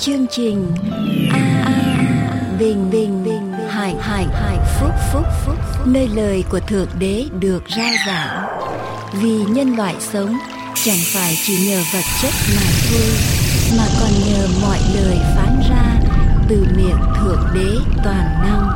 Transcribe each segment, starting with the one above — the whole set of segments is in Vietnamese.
chương trình a, a bình bình bình hạnh hạnh hạnh phúc phúc phúc nơi lời của thượng đế được rao giảng. Vì nhân loại sống chẳng phải chỉ nhờ vật chất mà thôi mà còn nhờ mọi lời phán ra từ miệng thượng đế toàn năng.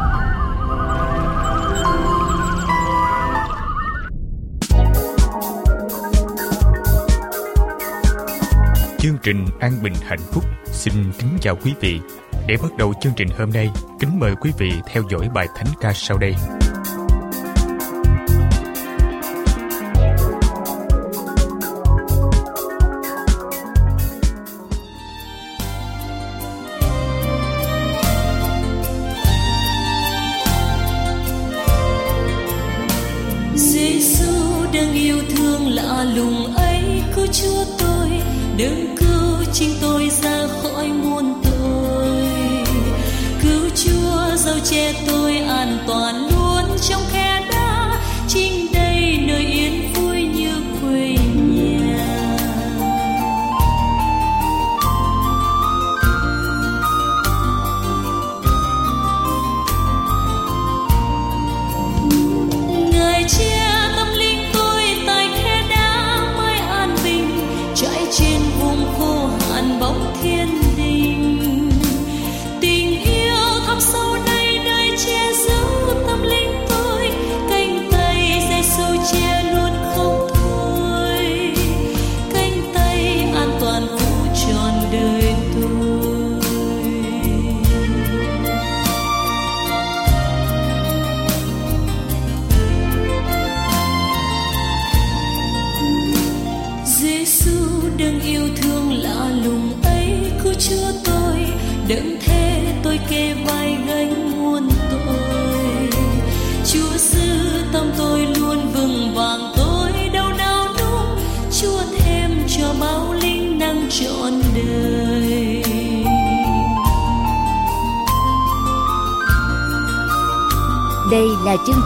Chương trình an bình hạnh phúc xin kính chào quý vị. Để bắt đầu chương trình hôm nay, kính mời quý vị theo dõi bài thánh ca sau đây.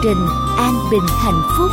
Trình An Bình Hạnh Phúc.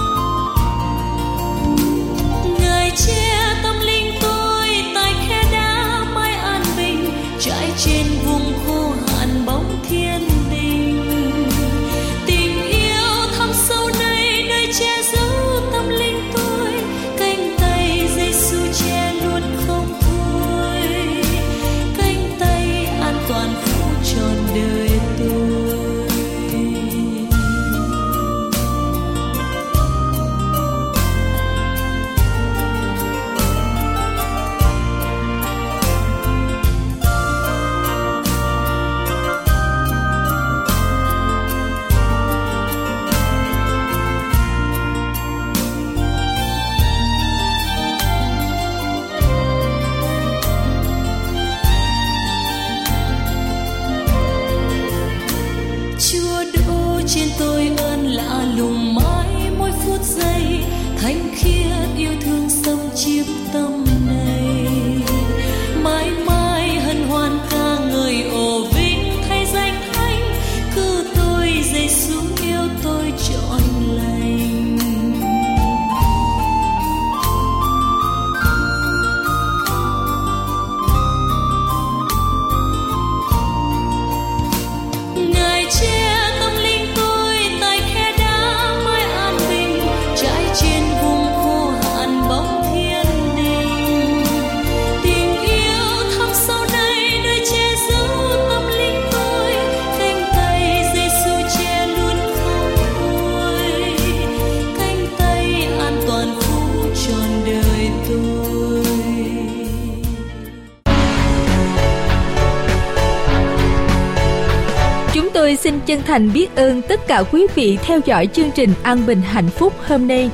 Chân thành biết ơn tất cả quý vị theo dõi chương trình An Bình Hạnh Phúc hôm nay.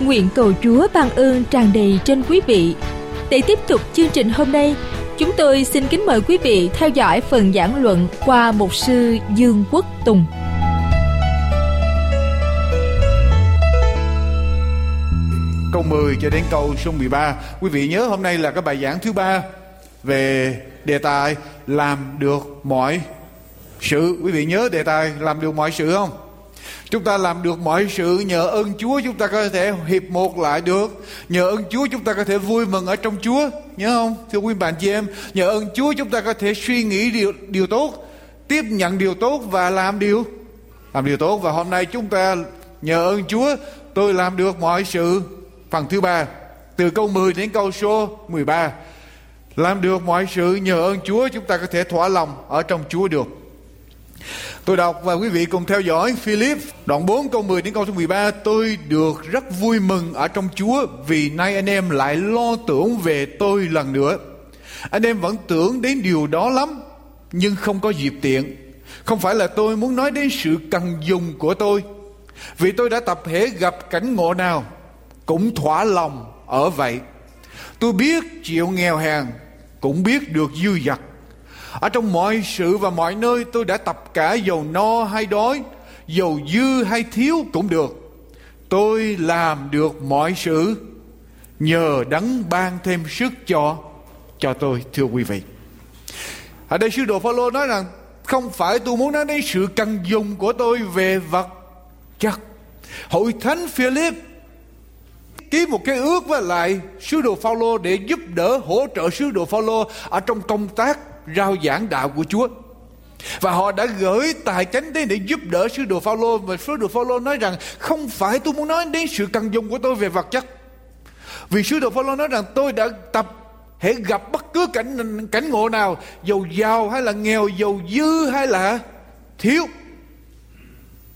Nguyện cầu Chúa ban ơn tràn đầy trên quý vị. Để tiếp tục chương trình hôm nay, chúng tôi xin kính mời quý vị theo dõi phần giảng luận qua mục sư Dương Quốc Tùng. Câu 10 cho đến câu số 13. Quý vị nhớ hôm nay là cái bài giảng thứ ba về đề tài làm được mọi sự. Quý vị nhớ đề tài làm được mọi sự không? Chúng ta làm được mọi sự, nhờ ơn chúa chúng ta có thể hiệp một lại được. Nhờ ơn chúa chúng ta có thể vui mừng ở trong chúa, nhớ không? Thưa quý bạn chị em, nhờ ơn Chúa chúng ta có thể suy nghĩ điều điều tốt, tiếp nhận điều tốt và làm điều làm điều tốt. Và hôm nay chúng ta nhờ ơn Chúa, tôi làm được mọi sự. Phần thứ ba, từ câu 10 đến câu số 13 làm được mọi sự, nhờ ơn Chúa chúng ta có thể thỏa lòng ở trong Chúa được. Tôi đọc và quý vị cùng theo dõi Philip, đoạn 4 câu 10 đến câu số 13 Tôi được rất vui mừng ở trong Chúa vì nay anh em lại lo tưởng về tôi lần nữa. Anh em vẫn tưởng đến điều đó lắm, nhưng không có dịp tiện. Không phải là tôi muốn nói đến sự cần dùng của tôi, vì tôi đã tập thể gặp cảnh ngộ nào cũng thỏa lòng ở vậy. Tôi biết chịu nghèo hèn cũng biết được dư dật ở trong mọi sự và mọi nơi tôi đã tập cả dầu no hay đói, dầu dư hay thiếu cũng được. Tôi làm được mọi sự nhờ đấng ban thêm sức cho cho tôi thưa quý vị. Ở đây sứ đồ Phaolô nói rằng không phải tôi muốn nói đến sự cần dùng của tôi về vật chất. Hội thánh Philip ký một cái ước với lại sứ đồ Phaolô để giúp đỡ hỗ trợ sứ đồ Phaolô ở trong công tác rao giảng đạo của Chúa. Và họ đã gửi tài chánh đến để giúp đỡ sứ đồ Phaolô và sứ đồ Phaolô nói rằng, không phải tôi muốn nói đến sự cần dùng của tôi về vật chất. Vì sứ đồ Phaolô nói rằng, tôi đã tập hãy gặp bất cứ cảnh cảnh ngộ nào giàu giàu hay là nghèo giàu dư hay là thiếu,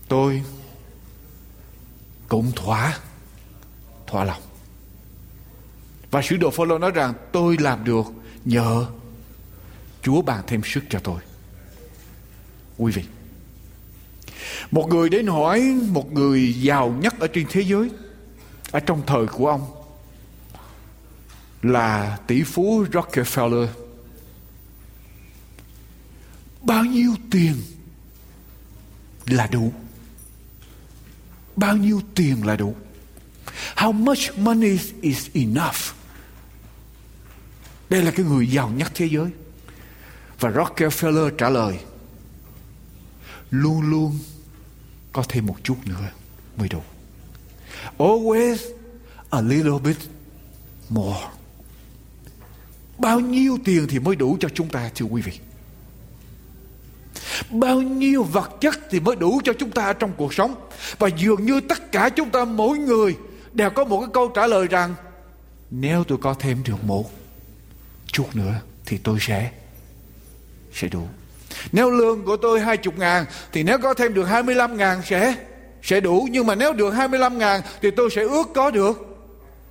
tôi cũng thỏa thỏa lòng và sứ đồ Phaolô nói rằng, tôi làm được nhờ Chúa ban thêm sức cho tôi. Quý vị, một người đến hỏi một người giàu nhất ở trên thế giới, ở trong thời của ông, là tỷ phú Rockefeller. Bao nhiêu tiền là đủ? Bao nhiêu tiền là đủ? How much money is enough? Đây là cái người giàu nhất thế giới. Và Rockefeller trả lời, Luôn luôn có thêm một chút nữa mới đủ. Always a little bit more. Bao nhiêu tiền thì mới đủ cho chúng ta, thưa quý vị? Bao nhiêu vật chất thì mới đủ cho chúng ta trong cuộc sống? Và dường như tất cả chúng ta mỗi người đều có một cái câu trả lời rằng, nếu tôi có thêm được một chút nữa thì tôi sẽ sẽ đủ. Nếu lương của tôi 20 ngàn, thì nếu có thêm được 25 ngàn sẽ sẽ đủ. Nhưng mà nếu được 25 ngàn, thì tôi sẽ ước có được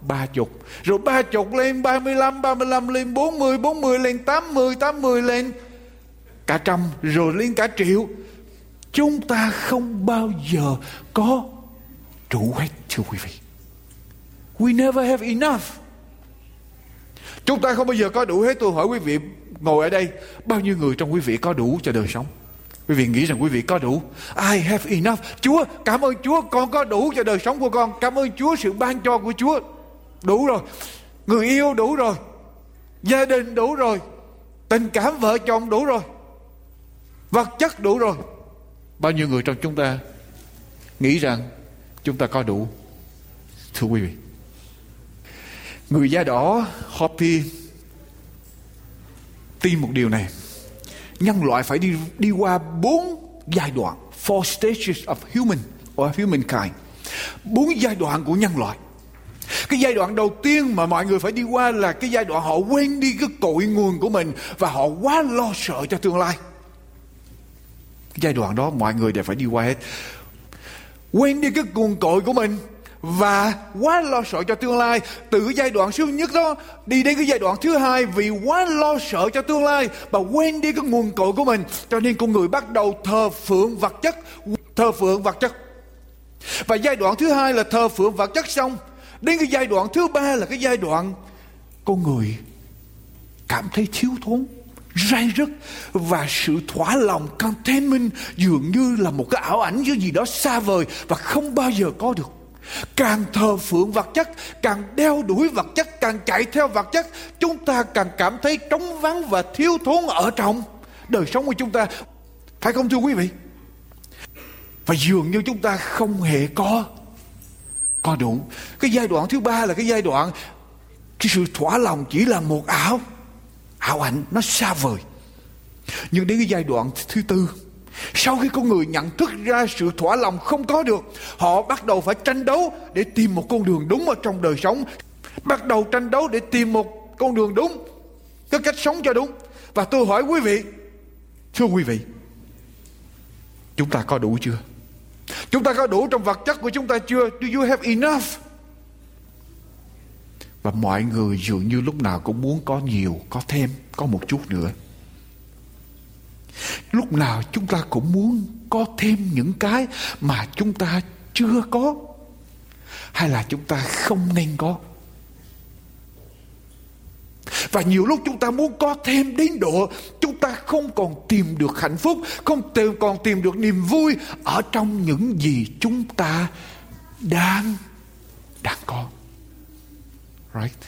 ba chục. Rồi ba chục lên 35 35 lên 40 40 lên 80 80 lên cả trăm, rồi lên cả triệu. Chúng ta không bao giờ có đủ hết, thưa quý vị. We never have enough. Chúng ta không bao giờ có đủ hết. Tôi hỏi quý vị ngồi ở đây. Bao nhiêu người trong quý vị có đủ cho đời sống? Quý vị nghĩ rằng quý vị có đủ. I have enough. Chúa, cảm ơn Chúa, con có đủ cho đời sống của con. Cảm ơn Chúa, sự ban cho của Chúa. Đủ rồi. Người yêu đủ rồi. Gia đình đủ rồi. Tình cảm vợ chồng đủ rồi. Vật chất đủ rồi. Bao nhiêu người trong chúng ta nghĩ rằng chúng ta có đủ? Thưa quý vị, người da đỏ Hopi tin một điều này. Nhân loại phải đi đi qua bốn giai đoạn, four stages of human or humankind bốn giai đoạn của nhân loại. Cái giai đoạn đầu tiên mà mọi người phải đi qua là cái giai đoạn họ quên đi cái cội nguồn của mình và họ quá lo sợ cho tương lai. Cái giai đoạn đó mọi người đều phải đi qua hết. Quên đi cái nguồn cội của mình và quá lo sợ cho tương lai. Từ giai đoạn siêu nhất đó, đi đến cái giai đoạn thứ hai vì quá lo sợ cho tương lai và quên đi cái nguồn cội của mình. Cho nên con người bắt đầu thờ phượng vật chất. Thờ phượng vật chất. Và giai đoạn thứ hai là thờ phượng vật chất xong. Đến cái giai đoạn thứ ba là cái giai đoạn con người cảm thấy thiếu thốn rai rứt. Và sự thỏa lòng contentment dường như là một cái ảo ảnh như gì đó xa vời và không bao giờ có được. Càng thờ phượng vật chất, Càng đeo đuổi vật chất, Càng chạy theo vật chất, Chúng ta càng cảm thấy trống vắng và thiếu thốn ở trong. Đời sống của chúng ta, Phải không thưa quý vị? Và dường như chúng ta không hề có. Có đủ. Cái giai đoạn thứ ba là cái giai đoạn, cái sự thỏa lòng chỉ là một ảo. Ảo ảnh, nó xa vời. Nhưng đến cái giai đoạn thứ tư sau khi con người nhận thức ra sự thỏa lòng không có được, họ bắt đầu phải tranh đấu để tìm một con đường đúng ở trong đời sống. Bắt đầu tranh đấu để tìm một con đường đúng, cái cách sống cho đúng. Và tôi hỏi quý vị, thưa quý vị, chúng ta có đủ chưa? Chúng ta có đủ trong vật chất của chúng ta chưa? Do you have enough? Và mọi người dường như lúc nào cũng muốn có nhiều, có thêm, có một chút nữa lúc nào chúng ta cũng muốn có thêm những cái mà chúng ta chưa có. Hay là chúng ta không nên có. Và nhiều lúc chúng ta muốn có thêm đến độ chúng ta không còn tìm được hạnh phúc không tìm, còn tìm được niềm vui ở trong những gì chúng ta đang đang có. Right?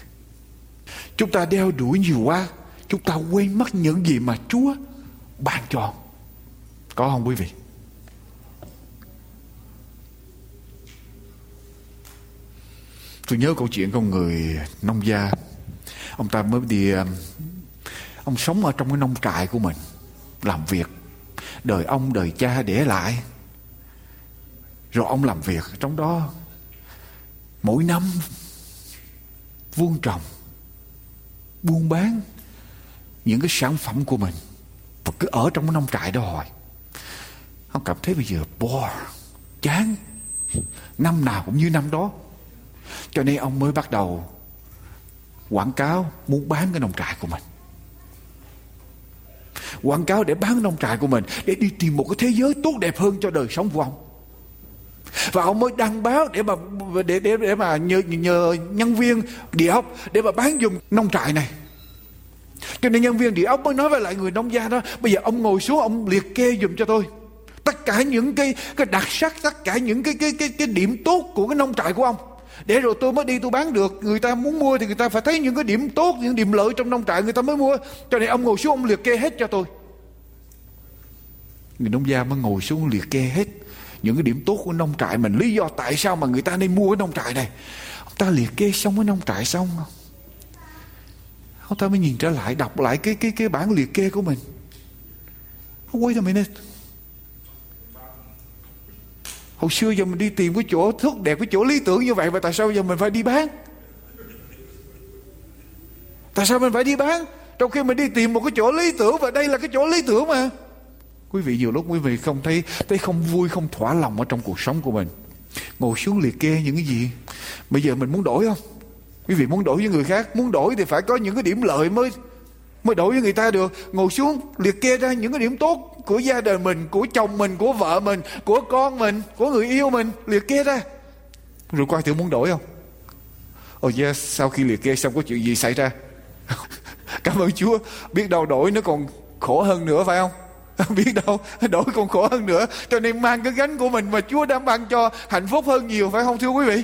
Chúng ta đeo đuổi nhiều quá chúng ta quên mất những gì mà chúa ban cho có không quý vị? Tôi nhớ câu chuyện con người nông gia. Ông ta mới đi um, ông sống ở trong cái nông trại của mình, làm việc. Đời ông, đời cha để lại. Rồi ông làm việc trong đó. Mỗi năm, vuông trồng, buôn bán những cái sản phẩm của mình và cứ ở trong cái nông trại đó hồi ông cảm thấy bây giờ bore chán. Năm nào cũng như năm đó. Cho nên ông mới bắt đầu quảng cáo muốn bán cái nông trại của mình. Quảng cáo để bán nông trại của mình, để đi tìm một cái thế giới tốt đẹp hơn cho đời sống của ông. Và ông mới đăng báo để mà, để để để mà nhờ nhờ nhân viên địa ốc để mà bán dùng nông trại này cho nên nhân viên địa ốc mới nói với lại người nông gia đó, bây giờ ông ngồi xuống, ông liệt kê dùm cho tôi. Tất cả những cái cái đặc sắc, tất cả những cái cái cái cái điểm tốt của cái nông trại của ông. Để rồi tôi mới đi tôi bán được, người ta muốn mua thì người ta phải thấy những cái điểm tốt, những điểm lợi trong nông trại người ta mới mua. Cho nên ông ngồi xuống, ông liệt kê hết cho tôi. Người nông gia mới ngồi xuống liệt kê hết những cái điểm tốt của nông trại mình. Lý do tại sao mà người ta nên mua cái nông trại này? Ông ta liệt kê xong cái nông trại xong ông ta mới nhìn trở lại, đọc lại cái cái cái bản liệt kê của mình. Wait a minute hồi xưa giờ mình đi tìm cái chỗ thuốc đẹp, cái chỗ lý tưởng như vậy và tại sao giờ mình phải đi bán? Tại sao mình phải đi bán? Trong khi mình đi tìm một cái chỗ lý tưởng và đây là cái chỗ lý tưởng mà. Quý vị, nhiều lúc quý vị không thấy thấy không vui, không thỏa lòng ở trong cuộc sống của mình. Ngồi xuống liệt kê những cái gì? Bây giờ mình muốn đổi không? Quý vị muốn đổi với người khác, muốn đổi thì phải có những cái điểm lợi mới mới đổi với người ta được. Ngồi xuống, liệt kê ra những cái điểm tốt của gia đình mình, của chồng mình, của vợ mình, của con mình, của người yêu mình, liệt kê ra. Rồi coi thử muốn đổi không? Oh yes dạ, sau khi liệt kê xong có chuyện gì xảy ra? Cảm ơn chúa, biết đâu đổi nó còn khổ hơn nữa phải không? Biết đâu, đổi còn khổ hơn nữa. Cho nên mang cái gánh của mình mà chúa đã ban cho hạnh phúc hơn nhiều phải không, thưa quý vị?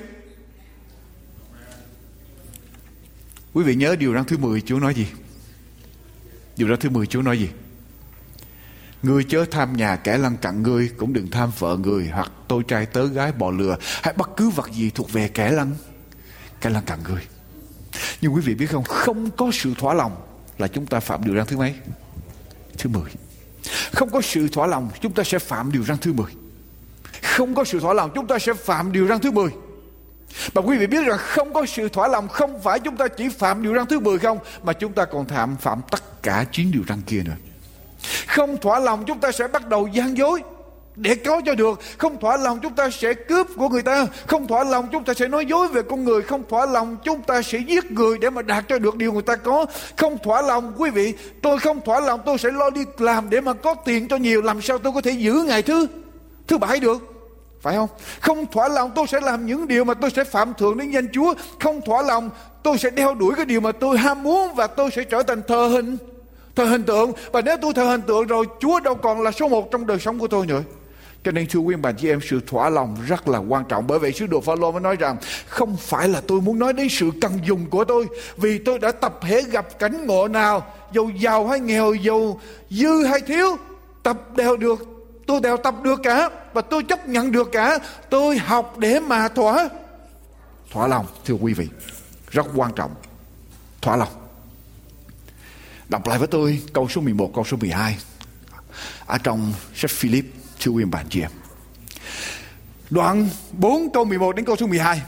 Quý vị nhớ điều răn thứ 10 Chúa nói gì? Điều răn thứ 10 Chúa nói gì? người chớ tham nhà kẻ lăn cặn người Cũng đừng tham vợ người Hoặc tôi trai tớ gái bò lừa. Hay bất cứ vật gì thuộc về kẻ lăn Kẻ lăn cặn người Nhưng quý vị biết không? Không có sự thỏa lòng Là chúng ta phạm điều răn thứ mấy? Thứ 10 Không có sự thỏa lòng, Chúng ta sẽ phạm điều răn thứ 10 Không có sự thỏa lòng, Chúng ta sẽ phạm điều răn thứ 10 mà quý vị biết rằng không có sự thỏa lòng, không phải chúng ta chỉ phạm điều răng thứ 10 không, mà chúng ta còn phạm phạm tất cả chín điều răng kia nữa. Không thỏa lòng chúng ta sẽ bắt đầu gian dối để có cho được. Không thỏa lòng chúng ta sẽ cướp của người ta. Không thỏa lòng chúng ta sẽ nói dối về con người. Không thỏa lòng chúng ta sẽ giết người để mà đạt cho được điều người ta có. Không thỏa lòng, quý vị, tôi không thỏa lòng, tôi sẽ lo đi làm để mà có tiền cho nhiều. Làm sao tôi có thể giữ ngày thứ thứ bảy được? Phải không? Không thỏa lòng tôi sẽ làm những điều mà tôi sẽ phạm thượng đến danh chúa. Không thỏa lòng, tôi sẽ đeo đuổi cái điều mà tôi ham muốn và tôi sẽ trở thành thờ hình. Thờ hình tượng. Và nếu tôi thờ hình tượng rồi, Chúa đâu còn là số một trong đời sống của tôi nữa. Cho nên, thưa quý bà chị em, sự thỏa lòng rất là quan trọng. Bởi vậy, sứ đồ Phaolô mới nói rằng, không phải là tôi muốn nói đến sự cần dùng của tôi, vì tôi đã tập thể gặp cảnh ngộ nào, dầu giàu hay nghèo, dầu dư hay thiếu, tập đều được tôi đều tập được cả và tôi chấp nhận được cả tôi học để mà thỏa thỏa lòng thưa quý vị rất quan trọng thỏa lòng. Đọc lại với tôi câu số 11, câu số 12 ở trong sách Philip, thưa quý bạn chị em. Đoạn 4 câu 11 đến câu số 12.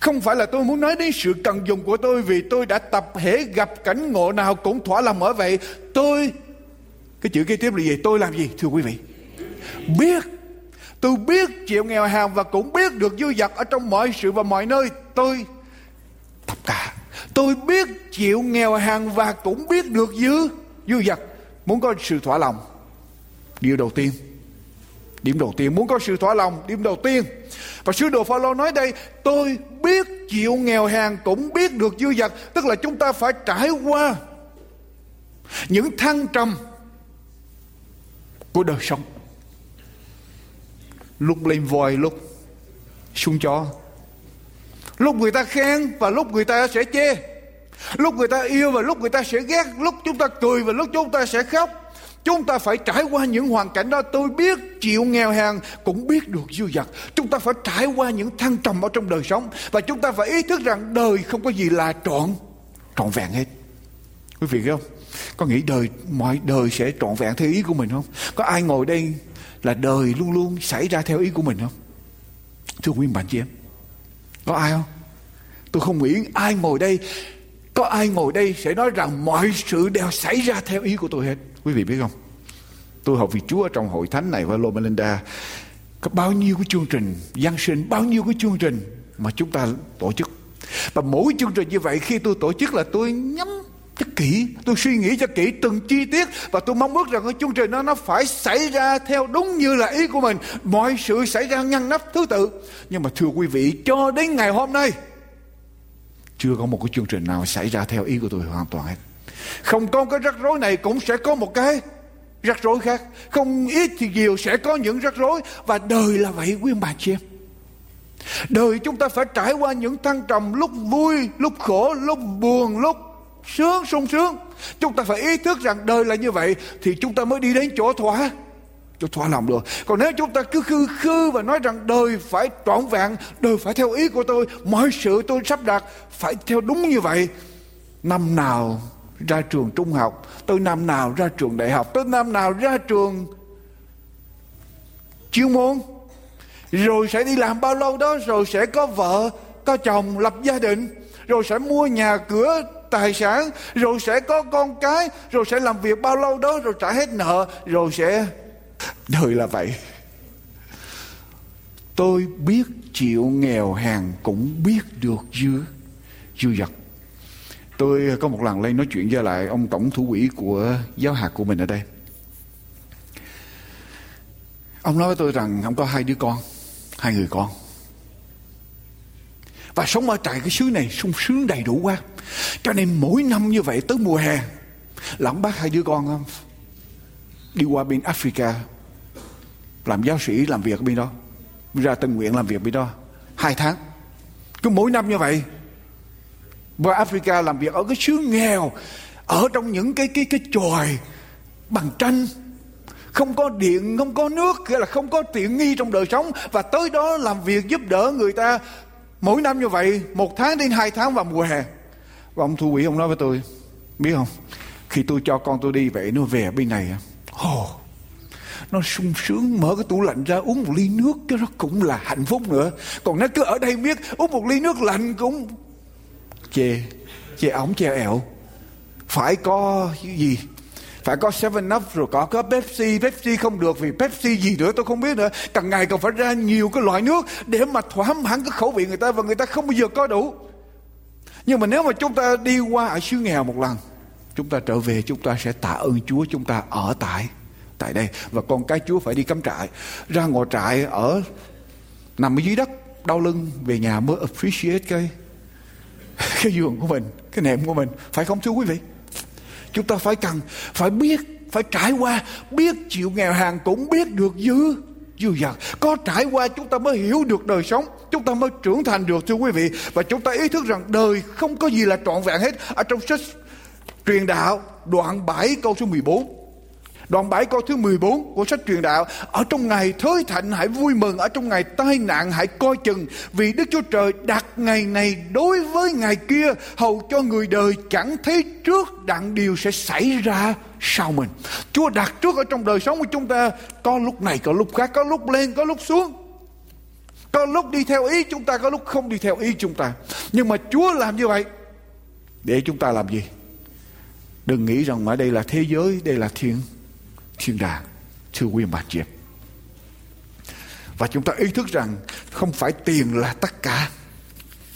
Không phải là tôi muốn nói đến sự cần dùng của tôi vì tôi đã tập hễ gặp cảnh ngộ nào cũng thỏa lòng ở vậy. Tôi, cái chữ kế tiếp là gì? Tôi làm gì? Thưa quý vị. Biết Tôi biết chịu nghèo hàng và cũng biết được dư dật ở trong mọi sự và mọi nơi. Tôi tất cả. Tôi biết chịu nghèo hàng và cũng biết được dư dư dật. Muốn có sự thỏa lòng. Điều đầu tiên. Điểm đầu tiên muốn có sự thỏa lòng, điểm đầu tiên. Và sứ đồ Phaolô nói đây, tôi biết chịu nghèo hàng cũng biết được dư dật, tức là chúng ta phải trải qua những thăng trầm của đời sống lúc lên voi, lúc xuống chó. Lúc người ta khen và lúc người ta sẽ chê. Lúc người ta yêu và lúc người ta sẽ ghét. Lúc chúng ta cười và lúc chúng ta sẽ khóc. Chúng ta phải trải qua những hoàn cảnh đó. Tôi biết chịu nghèo hèn cũng biết được dư dật. Chúng ta phải trải qua những thăng trầm ở trong đời sống. Và chúng ta phải ý thức rằng đời không có gì là trọn trọn vẹn hết. Quý vị không? Có nghĩ đời, mọi đời sẽ trọn vẹn theo ý của mình không? Có ai ngồi đây là đời luôn luôn xảy ra theo ý của mình không? Thưa quý bạn chị em, có ai không? Tôi không nghĩ ai ngồi đây, có ai ngồi đây sẽ nói rằng mọi sự đều xảy ra theo ý của tôi hết. Quý vị biết không? Tôi học vị chúa trong hội thánh này và Lô Melinda. Có bao nhiêu cái chương trình Giáng sinh, bao nhiêu cái chương trình mà chúng ta tổ chức. Và mỗi chương trình như vậy, khi tôi tổ chức là tôi nhắm cho kỹ, tôi suy nghĩ cho kỹ từng chi tiết và tôi mong ước rằng cái chương trình đó nó phải xảy ra theo đúng như là ý của mình. Mọi sự xảy ra ngăn nắp thứ tự. Nhưng mà thưa quý vị, cho đến ngày hôm nay, chưa có một cái chương trình nào xảy ra theo ý của tôi hoàn toàn hết. Không có cái rắc rối này cũng sẽ có một cái rắc rối khác. Không ít thì nhiều sẽ có những rắc rối và đời là vậy, quý ông bà chị em. Đời chúng ta phải trải qua những thăng trầm lúc vui, lúc khổ, lúc buồn, lúc sướng, sung sướng. Chúng ta phải ý thức rằng đời là như vậy thì chúng ta mới đi đến chỗ thỏa. Chỗ thỏa lòng được còn nếu chúng ta cứ khư khư và nói rằng đời phải trọn vẹn, đời phải theo ý của tôi, mọi sự tôi sắp đặt phải theo đúng như vậy, năm nào ra trường trung học tôi năm nào ra trường đại học tôi năm nào ra trường chuyên môn, rồi sẽ đi làm bao lâu đó, rồi sẽ có vợ, có chồng, lập gia đình, rồi sẽ mua nhà cửa tài sản, rồi sẽ có con cái, rồi sẽ làm việc bao lâu đó, rồi trả hết nợ, rồi sẽ đời là vậy. Tôi biết chịu nghèo hèn cũng biết được dư dư dật. Tôi có một lần lên nói chuyện với lại ông tổng thủ quỹ của giáo hạt của mình ở đây. Ông nói với tôi rằng ông có hai đứa con, hai người con và sống ở tại cái xứ này, sung sướng đầy đủ quá. Cho nên mỗi năm như vậy tới mùa hè, là ông bác hai đứa con không đi qua bên Africa làm giáo sĩ làm việc ở bên đó, ra tình nguyện làm việc bên đó, hai tháng. Cứ mỗi năm như vậy, qua Africa làm việc ở cái xứ nghèo, ở trong những cái cái cái chòi bằng tranh. Không có điện, không có nước nghĩa là không có tiện nghi trong đời sống. Và tới đó làm việc giúp đỡ người ta mỗi năm như vậy một tháng đến hai tháng vào mùa hè. Và ông thu quỷ ông nói với tôi biết không? Khi tôi cho con tôi đi vậy nó về bên này oh, nó sung sướng mở cái tủ lạnh ra uống một ly nước cái đó cũng là hạnh phúc nữa. Còn nó cứ ở đây biết uống một ly nước lạnh cũng chê chê ống chê ẹo phải có cái gì? Phải có Seven Up rồi có có Pepsi Pepsi không được vì Pepsi gì nữa tôi không biết nữa. Càng ngày còn phải ra nhiều cái loại nước để mà thỏa mãn cái khẩu vị người ta và người ta không bao giờ có đủ. Nhưng mà nếu mà chúng ta đi qua ở xứ nghèo một lần, chúng ta trở về, chúng ta sẽ tạ ơn Chúa, chúng ta ở tại tại đây. Và con cái Chúa phải đi cắm trại, ra ngồi trại ở, nằm ở dưới đất, đau lưng, về nhà mới appreciate cái cái giường của mình, cái nệm của mình. Phải không thưa quý vị? Chúng ta phải cần, phải biết, phải trải qua, biết chịu nghèo hàng cũng biết được dư dư dật. Có trải qua chúng ta mới hiểu được đời sống, chúng ta mới trưởng thành được, thưa quý vị. Và chúng ta ý thức rằng đời không có gì là trọn vẹn hết. Ở trong sách truyền đạo đoạn 7 câu số 14 Đoạn 7 câu thứ 14 của sách truyền đạo, Ở trong ngày thới thạnh hãy vui mừng, Ở trong ngày tai nạn hãy coi chừng, Vì Đức Chúa Trời đặt ngày này đối với ngày kia, Hầu cho người đời chẳng thấy trước đặng điều sẽ xảy ra sau mình. Chúa đặt trước ở trong đời sống của chúng ta, Có lúc này, có lúc khác, Có lúc lên, có lúc xuống. Có lúc đi theo ý chúng ta, Có lúc không đi theo ý chúng ta. Nhưng mà Chúa làm như vậy, Để chúng ta làm gì? Đừng nghĩ rằng mà đây là thế giới, Đây là thiên thiên đàng thưa quý bà chị em và chúng ta ý thức rằng không phải tiền là tất cả.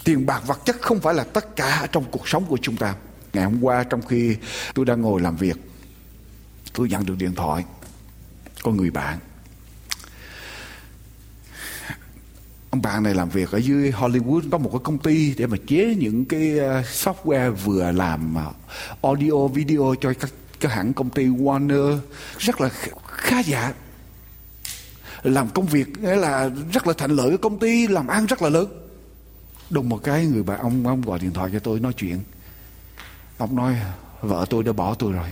Tiền bạc vật chất không phải là tất cả trong cuộc sống của chúng ta. Ngày hôm qua trong khi tôi đang ngồi làm việc, tôi nhận được điện thoại có người bạn. Ông bạn này làm việc ở dưới Hollywood, có một cái công ty để mà chế những cái ờ, software vừa làm ờ, audio, video cho các cho hãng công ty Warner rất là khá giả. Làm công việc, nghĩa là rất là thành lợi cái công ty, làm ăn rất là lớn. Đùng một cái, người bạn ông ông gọi điện thoại cho tôi nói chuyện. Ông nói, vợ tôi đã bỏ tôi rồi.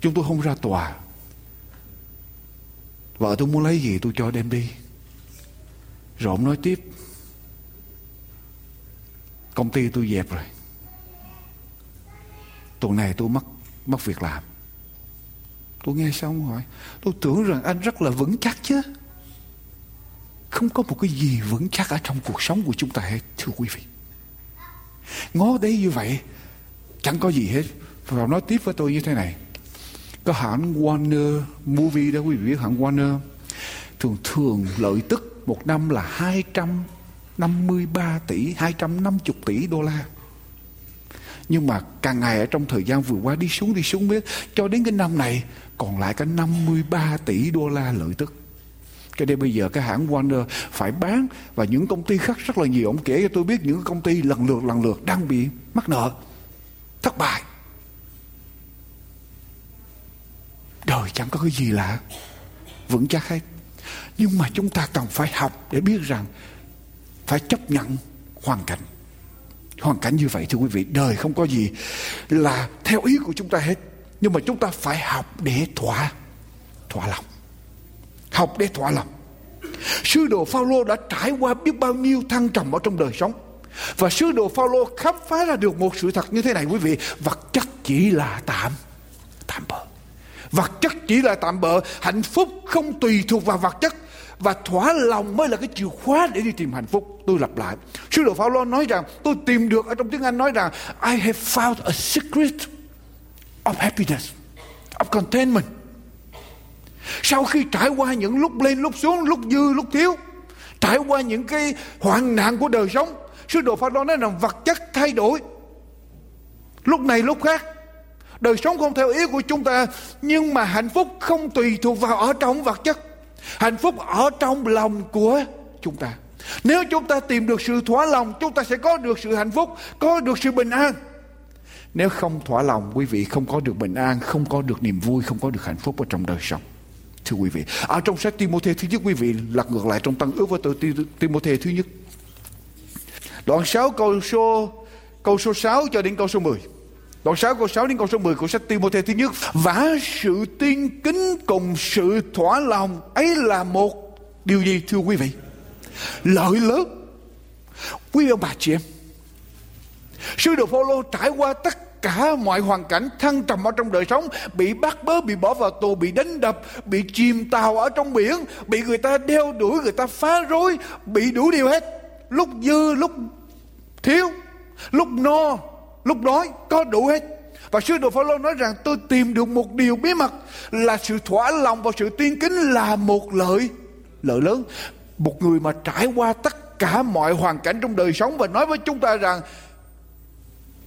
Chúng tôi không ra tòa. Vợ tôi muốn lấy gì tôi cho đem đi. Rồi ông nói tiếp công ty tôi dẹp rồi. Tuần này tôi mất mất việc làm. Tôi nghe xong hỏi tôi tưởng rằng anh rất là vững chắc chứ. Không có một cái gì vững chắc ở trong cuộc sống của chúng ta hết, thưa quý vị. Ngó đấy như vậy, chẳng có gì hết. Và nói tiếp với tôi như thế này. Có hãng Warner Movie đó, quý vị biết hãng Warner thường thường lợi tức một năm là 200 53 tỷ 250 tỷ đô la. Nhưng mà càng ngày ở trong thời gian vừa qua đi xuống đi xuống biết, cho đến cái năm này, còn lại cả 53 tỷ đô la lợi tức. Cái đây bây giờ cái hãng Warner phải bán, và những công ty khác rất là nhiều. Ông kể cho tôi biết những công ty lần lượt lần lượt đang bị mắc nợ, thất bại. Đời chẳng có cái gì lạ, vững chắc hết. Nhưng mà chúng ta cần phải học để biết rằng phải chấp nhận hoàn cảnh. Hoàn cảnh như vậy, thưa quý vị, đời không có gì là theo ý của chúng ta hết. Nhưng mà chúng ta phải học để thỏa thỏa lòng. Học để thỏa lòng. Sứ đồ Phaolô đã trải qua biết bao nhiêu thăng trầm ở trong đời sống. Và sứ đồ Phaolô khám phá ra được một sự thật như thế này, quý vị, vật chất chỉ là tạm tạm bợ. Vật chất chỉ là tạm bợ, hạnh phúc không tùy thuộc vào vật chất và thỏa lòng mới là cái chìa khóa để đi tìm hạnh phúc. Tôi lặp lại. Sứ đồ Phaolô nói rằng, tôi tìm được ở trong tiếng Anh nói rằng, I have found a secret of happiness, of contentment. Sau khi trải qua những lúc lên, lúc xuống, lúc dư, lúc thiếu, trải qua những cái hoạn nạn của đời sống, sứ đồ Phaolô nói rằng vật chất thay đổi. Lúc này, lúc khác, đời sống không theo ý của chúng ta, nhưng mà hạnh phúc không tùy thuộc vào ở trong vật chất. Hạnh phúc ở trong lòng của chúng ta. Nếu chúng ta tìm được sự thỏa lòng, chúng ta sẽ có được sự hạnh phúc, có được sự bình an. Nếu không thỏa lòng, quý vị không có được bình an, không có được niềm vui, không có được hạnh phúc ở trong đời sống. Thưa quý vị, ở trong sách Timothée thứ nhất quý vị lật ngược lại trong tăng ước với tôi Timothée thứ nhất. Đoạn 6 câu số câu số 6 cho đến câu số 10. Đoạn 6 câu 6 đến câu số 10 của sách Timothée thứ nhất. Và sự tin kính cùng sự thỏa lòng, ấy là một điều gì, thưa quý vị? Lợi lớn. Quý ông bà chị em. Sư đồ Phaolô trải qua tất cả mọi hoàn cảnh thăng trầm ở trong đời sống, bị bắt bớ, bị bỏ vào tù, bị đánh đập, bị chìm tàu ở trong biển, bị người ta đeo đuổi, người ta phá rối, bị đủ điều hết lúc dư, lúc thiếu, lúc no lúc đói có đủ hết. Và sứ đồ Phaolô nói rằng, tôi tìm được một điều bí mật là sự thỏa lòng và sự tiên kính là một lợi lợi lớn. Một người mà trải qua tất cả mọi hoàn cảnh trong đời sống và nói với chúng ta rằng,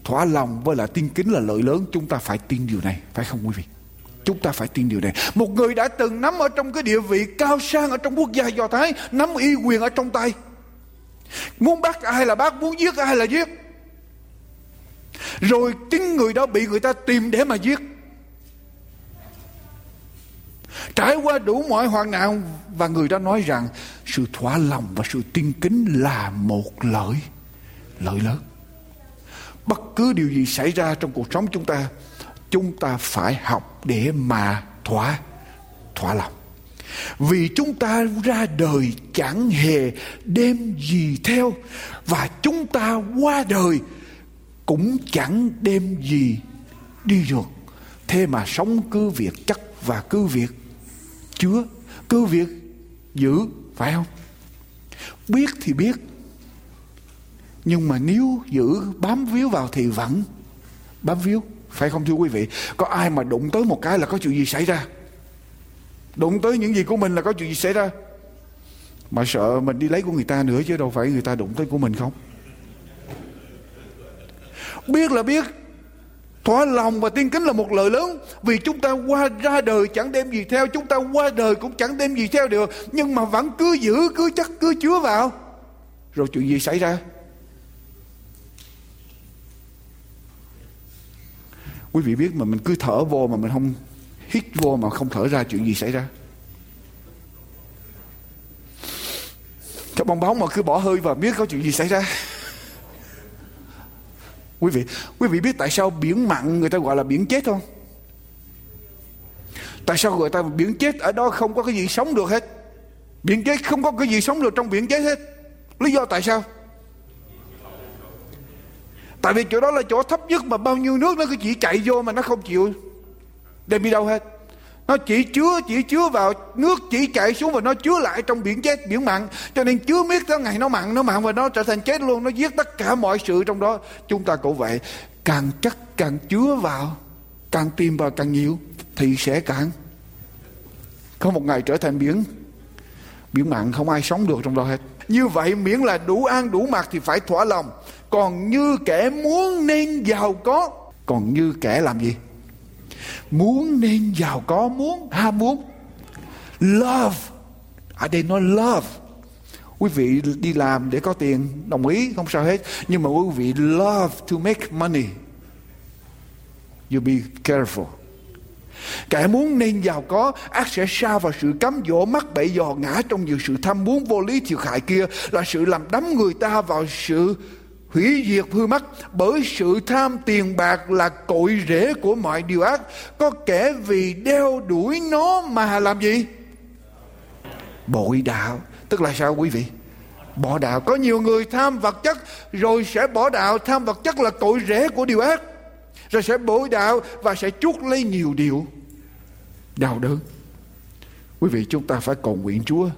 thỏa lòng với là tiên kính là lợi lớn, chúng ta phải tin điều này, phải không quý vị? Chúng ta phải tin điều này. Một người đã từng nắm ở trong cái địa vị cao sang ở trong quốc gia do thái, nắm y quyền ở trong tay. Muốn bắt ai là bắt, muốn giết ai là giết rồi chính người đó bị người ta tìm để mà giết. Trải qua đủ mọi hoàn nạn, và người đó nói rằng, sự thỏa lòng và sự tin kính là một lợi lợi lớn. Bất cứ điều gì xảy ra trong cuộc sống chúng ta chúng ta phải học để mà thỏa thỏa lòng. Vì chúng ta ra đời chẳng hề đem gì theo, và chúng ta qua đời cũng chẳng đem gì đi được thế mà sống cứ việc chắc và cứ việc chứa, cứ việc giữ, phải không? Biết thì biết, nhưng mà nếu giữ bám víu vào thì vẫn bám víu, phải không thưa quý vị? Có ai mà đụng tới một cái là có chuyện gì xảy ra? Đụng tới những gì của mình là có chuyện gì xảy ra? Mà sợ mình đi lấy của người ta nữa chứ đâu phải người ta đụng tới của mình không? Biết là biết. Thỏa lòng và tiên kính là một lời lớn. Vì chúng ta qua ra đời chẳng đem gì theo, chúng ta qua đời cũng chẳng đem gì theo được. Nhưng mà vẫn cứ giữ, cứ chắc, cứ chứa vào. Rồi chuyện gì xảy ra? Quý vị biết mà mình cứ thở vô mà mình không hít vô mà không thở ra chuyện gì xảy ra? Cái bong bóng mà cứ bỏ hơi và biết có chuyện gì xảy ra? Quý vị quý vị biết tại sao biển mặn người ta gọi là biển chết không? Tại sao người ta biển chết ở đó không có cái gì sống được hết? Biển chết không có cái gì sống được trong biển chết hết. Lý do tại sao? Tại vì chỗ đó là chỗ thấp nhất mà bao nhiêu nước nó cứ chỉ chạy vô mà nó không chịu đem đi đâu hết nó chỉ chứa chỉ chứa vào nước, chỉ chạy xuống và nó chứa lại trong biển chết, biển mặn. Cho nên chứa miết tới ngày nó mặn nó mặn và nó trở thành chết luôn. Nó giết tất cả mọi sự trong đó. Chúng ta cũng vậy. Càng chắc càng chứa vào, càng tìm vào càng nhiều, thì sẽ càng có một ngày trở thành biển biển mặn. Không ai sống được trong đó hết. Như vậy miễn là đủ ăn, đủ mặc thì phải thỏa lòng. Còn như kẻ muốn nên giàu có, còn như kẻ làm gì? Muốn nên giàu có, muốn ham muốn. Love. Ở đây nói love. Quý vị đi làm để có tiền, đồng ý, không sao hết. Nhưng mà quý vị love to make money. You be careful. Kẻ muốn nên giàu có, ác sẽ sa vào sự cám dỗ, mắc bẫy, dò ngã trong nhiều sự tham muốn, vô lý, thiệt hại kia, là sự làm đắm người ta vào sự hủy diệt hư mất bởi sự tham tiền bạc là cội rễ của mọi điều ác. Có kẻ vì đeo đuổi nó mà làm gì? Bội đạo. Tức là sao quý vị? Bỏ đạo. Có nhiều người tham vật chất, rồi sẽ bỏ đạo. Tham vật chất là cội rễ của điều ác. Rồi sẽ bội đạo và sẽ chuốc lấy nhiều điều. Đau đớn quý vị, chúng ta phải cầu nguyện chúa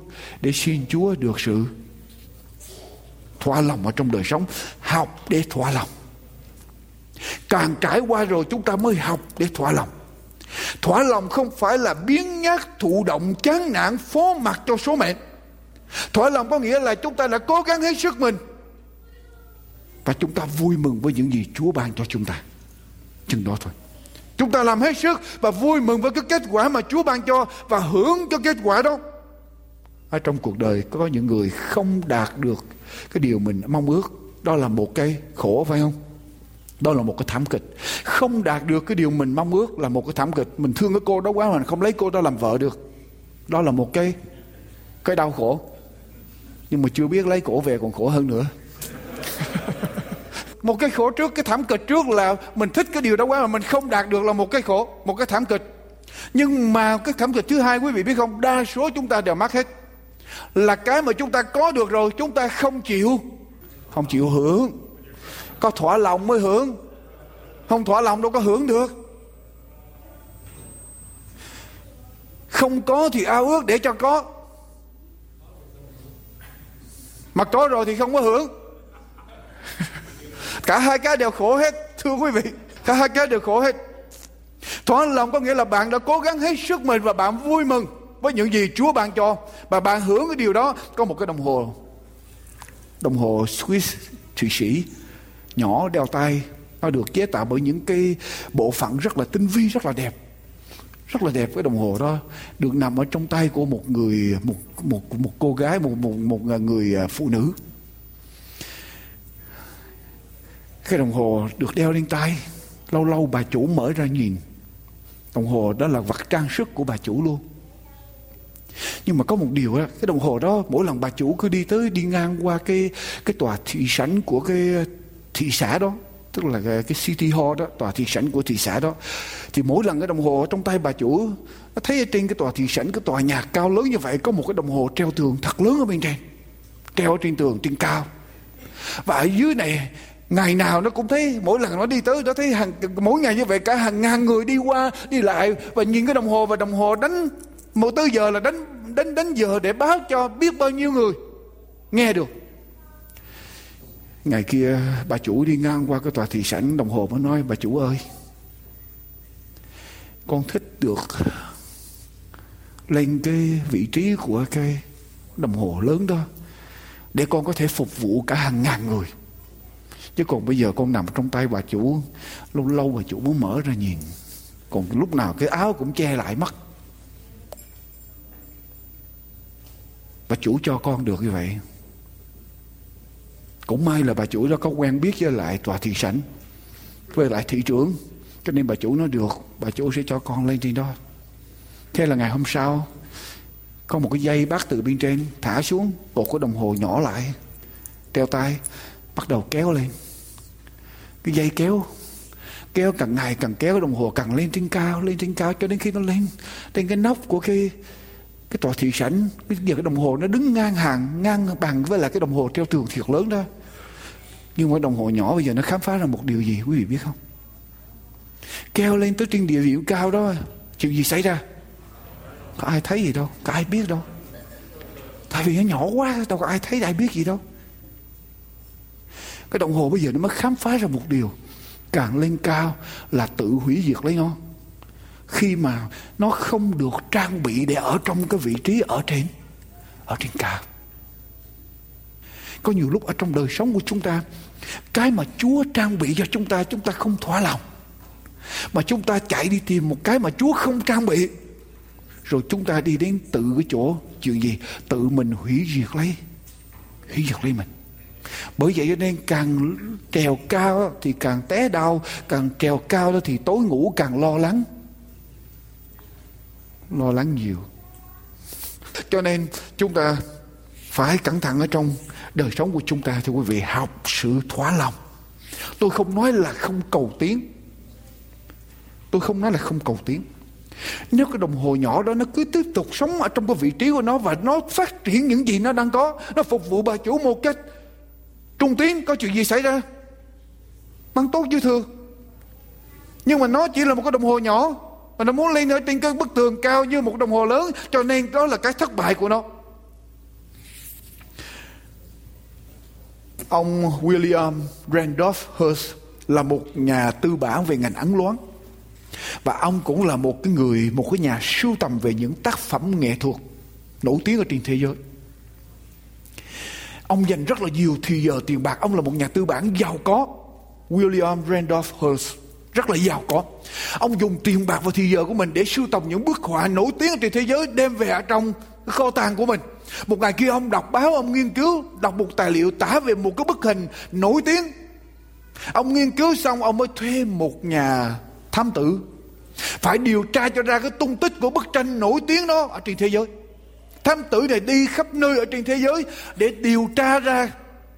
để xin chúa được sự thỏa lòng ở trong đời sống, học để thỏa lòng. Càng trải qua rồi chúng ta mới học để thỏa lòng. Thỏa lòng không phải là biến nhát, thụ động, chán nản, phó mặc cho số mệnh. Thỏa lòng có nghĩa là chúng ta đã cố gắng hết sức mình. Và chúng ta vui mừng với những gì chúa ban cho chúng ta. Chừng đó thôi. Chúng ta làm hết sức và vui mừng với cái kết quả mà chúa ban cho và hưởng cho kết quả đó ở trong cuộc đời có những người không đạt được cái điều mình mong ước. Đó là một cái khổ, phải không? Đó là một cái thảm kịch. Không đạt được cái điều mình mong ước là một cái thảm kịch. Mình thương cái cô đó quá mà không lấy cô đó làm vợ được. Đó là một cái cái đau khổ. Nhưng mà chưa biết lấy cổ về còn khổ hơn nữa. Một cái khổ trước, cái thảm kịch trước là mình thích cái điều đó quá mà mình không đạt được là một cái khổ, một cái thảm kịch. Nhưng mà cái thảm kịch thứ hai quý vị biết không? Đa số chúng ta đều mắc hết là cái mà chúng ta có được rồi, chúng ta không chịu. Không chịu hưởng. Có thỏa lòng mới hưởng. Không thỏa lòng đâu có hưởng được. Không có thì ao ước để cho có. Mà có rồi thì không có hưởng. Cả hai cái đều khổ hết, thưa quý vị. Cả hai cái đều khổ hết. Thỏa lòng có nghĩa là bạn đã cố gắng hết sức mình và bạn vui mừng với những gì Chúa ban cho và bạn hưởng cái điều đó. Có một cái đồng hồ đồng hồ Swiss Thụy Sĩ nhỏ đeo tay. Nó được chế tạo bởi những cái bộ phận rất là tinh vi, rất là đẹp, rất là đẹp cái đồng hồ đó. Được nằm ở trong tay của một người, một một một cô gái, một một một người à, phụ nữ. Cái đồng hồ được đeo lên tay. Lâu lâu bà chủ mở ra nhìn. Đồng hồ đó là vật trang sức của bà chủ luôn nhưng mà có một điều đó, cái đồng hồ đó mỗi lần bà chủ cứ đi tới đi ngang qua cái cái tòa thị sảnh của cái ờ, thị xã đó tức là cái, cái city hall đó tòa thị sảnh của thị xã đó thì mỗi lần cái đồng hồ trong tay bà chủ nó thấy ở trên cái tòa thị sảnh cái tòa nhà cao lớn như vậy có một cái đồng hồ treo tường thật lớn ở bên trên treo ở trên tường trên cao. Và ở dưới này ngày nào nó cũng thấy mỗi lần nó đi tới nó thấy hàng mỗi ngày như vậy cả hàng ngàn người đi qua đi lại và nhìn cái đồng hồ và đồng hồ đánh một tư giờ là đánh đánh đánh giờ để báo cho biết bao nhiêu người. Nghe được. Ngày kia, bà chủ đi ngang qua cái tòa thị sảnh đồng hồ mới nói, bà chủ ơi, con thích được lên cái vị trí của cái đồng hồ lớn đó, để con có thể phục vụ cả hàng ngàn người. Chứ còn bây giờ con nằm trong tay bà chủ, lâu lâu bà chủ muốn mở ra nhìn. Còn lúc nào cái áo cũng che lại mắt. Bà chủ cho con được như vậy. Cũng may là bà chủ đó có quen biết với lại tòa thị sảnh, với lại thị trưởng. Cho nên bà chủ nó được, bà chủ sẽ cho con lên trên đó. Thế là ngày hôm sau, có một cái dây bắt từ bên trên thả xuống cột cái đồng hồ nhỏ lại, treo tay, bắt đầu kéo lên. Cái dây kéo kéo càng ngày càng kéo đồng hồ càng lên trên cao, lên trên cao cho đến khi nó lên, trên cái nóc của cái cái tòa thị sảnh cái giờ cái đồng hồ nó đứng ngang hàng, ngang bằng với lại cái đồng hồ treo tường thiệt lớn đó. Nhưng mà đồng hồ nhỏ bây giờ nó khám phá ra một điều gì, quý vị biết không? Kêu lên tới trên địa vị cao đó, chuyện gì xảy ra? Có ai thấy gì đâu, có ai biết đâu. Tại vì nó nhỏ quá, đâu có ai thấy, ai biết gì đâu. Cái đồng hồ bây giờ nó mới khám phá ra một điều. Càng lên cao là tự hủy diệt lấy nó khi mà nó không được trang bị để ở trong cái vị trí ở trên ở trên cao. Có nhiều lúc ở trong đời sống của chúng ta, cái mà Chúa trang bị cho chúng ta chúng ta không thỏa lòng. Mà chúng ta chạy đi tìm một cái mà Chúa không trang bị. Rồi chúng ta đi đến tự cái chỗ chuyện gì? Tự mình hủy diệt lấy, hủy diệt lấy mình. Bởi vậy cho nên càng trèo cao thì càng té đau, càng trèo cao đó thì tối ngủ càng lo lắng lo lắng nhiều. Cho nên chúng ta phải cẩn thận ở trong đời sống của chúng ta, thưa quý vị, học sự thỏa lòng. Tôi không nói là không cầu tiến. Tôi không nói là không cầu tiến. Nếu cái đồng hồ nhỏ đó nó cứ tiếp tục sống ở trong cái vị trí của nó và nó phát triển những gì nó đang có, nó phục vụ bà chủ một cách trung tiến có chuyện gì xảy ra? Bằng tốt như thường nhưng mà nó chỉ là một cái đồng hồ nhỏ và nó muốn lên ở trên cái bức tường cao như một đồng hồ lớn, cho nên đó là cái thất bại của nó. Ông William Randolph Hearst là một nhà tư bản về ngành ấn loán. Và ông cũng là một cái người, một cái nhà sưu tầm về những tác phẩm nghệ thuật nổi tiếng ở trên thế giới. Ông dành rất là nhiều thì giờ tiền bạc. Ông là một nhà tư bản giàu có. William Randolph Hearst rất là giàu có. Ông dùng tiền bạc và thì giờ của mình để sưu tầm những bức họa nổi tiếng trên thế giới đem về ở trong kho tàng của mình. Một ngày kia ông đọc báo, ông nghiên cứu, đọc một tài liệu tả về một cái bức hình nổi tiếng. Ông nghiên cứu xong, ông mới thuê một nhà thám tử phải điều tra cho ra cái tung tích của bức tranh nổi tiếng đó ở trên thế giới. Thám tử này đi khắp nơi ở trên thế giới để điều tra ra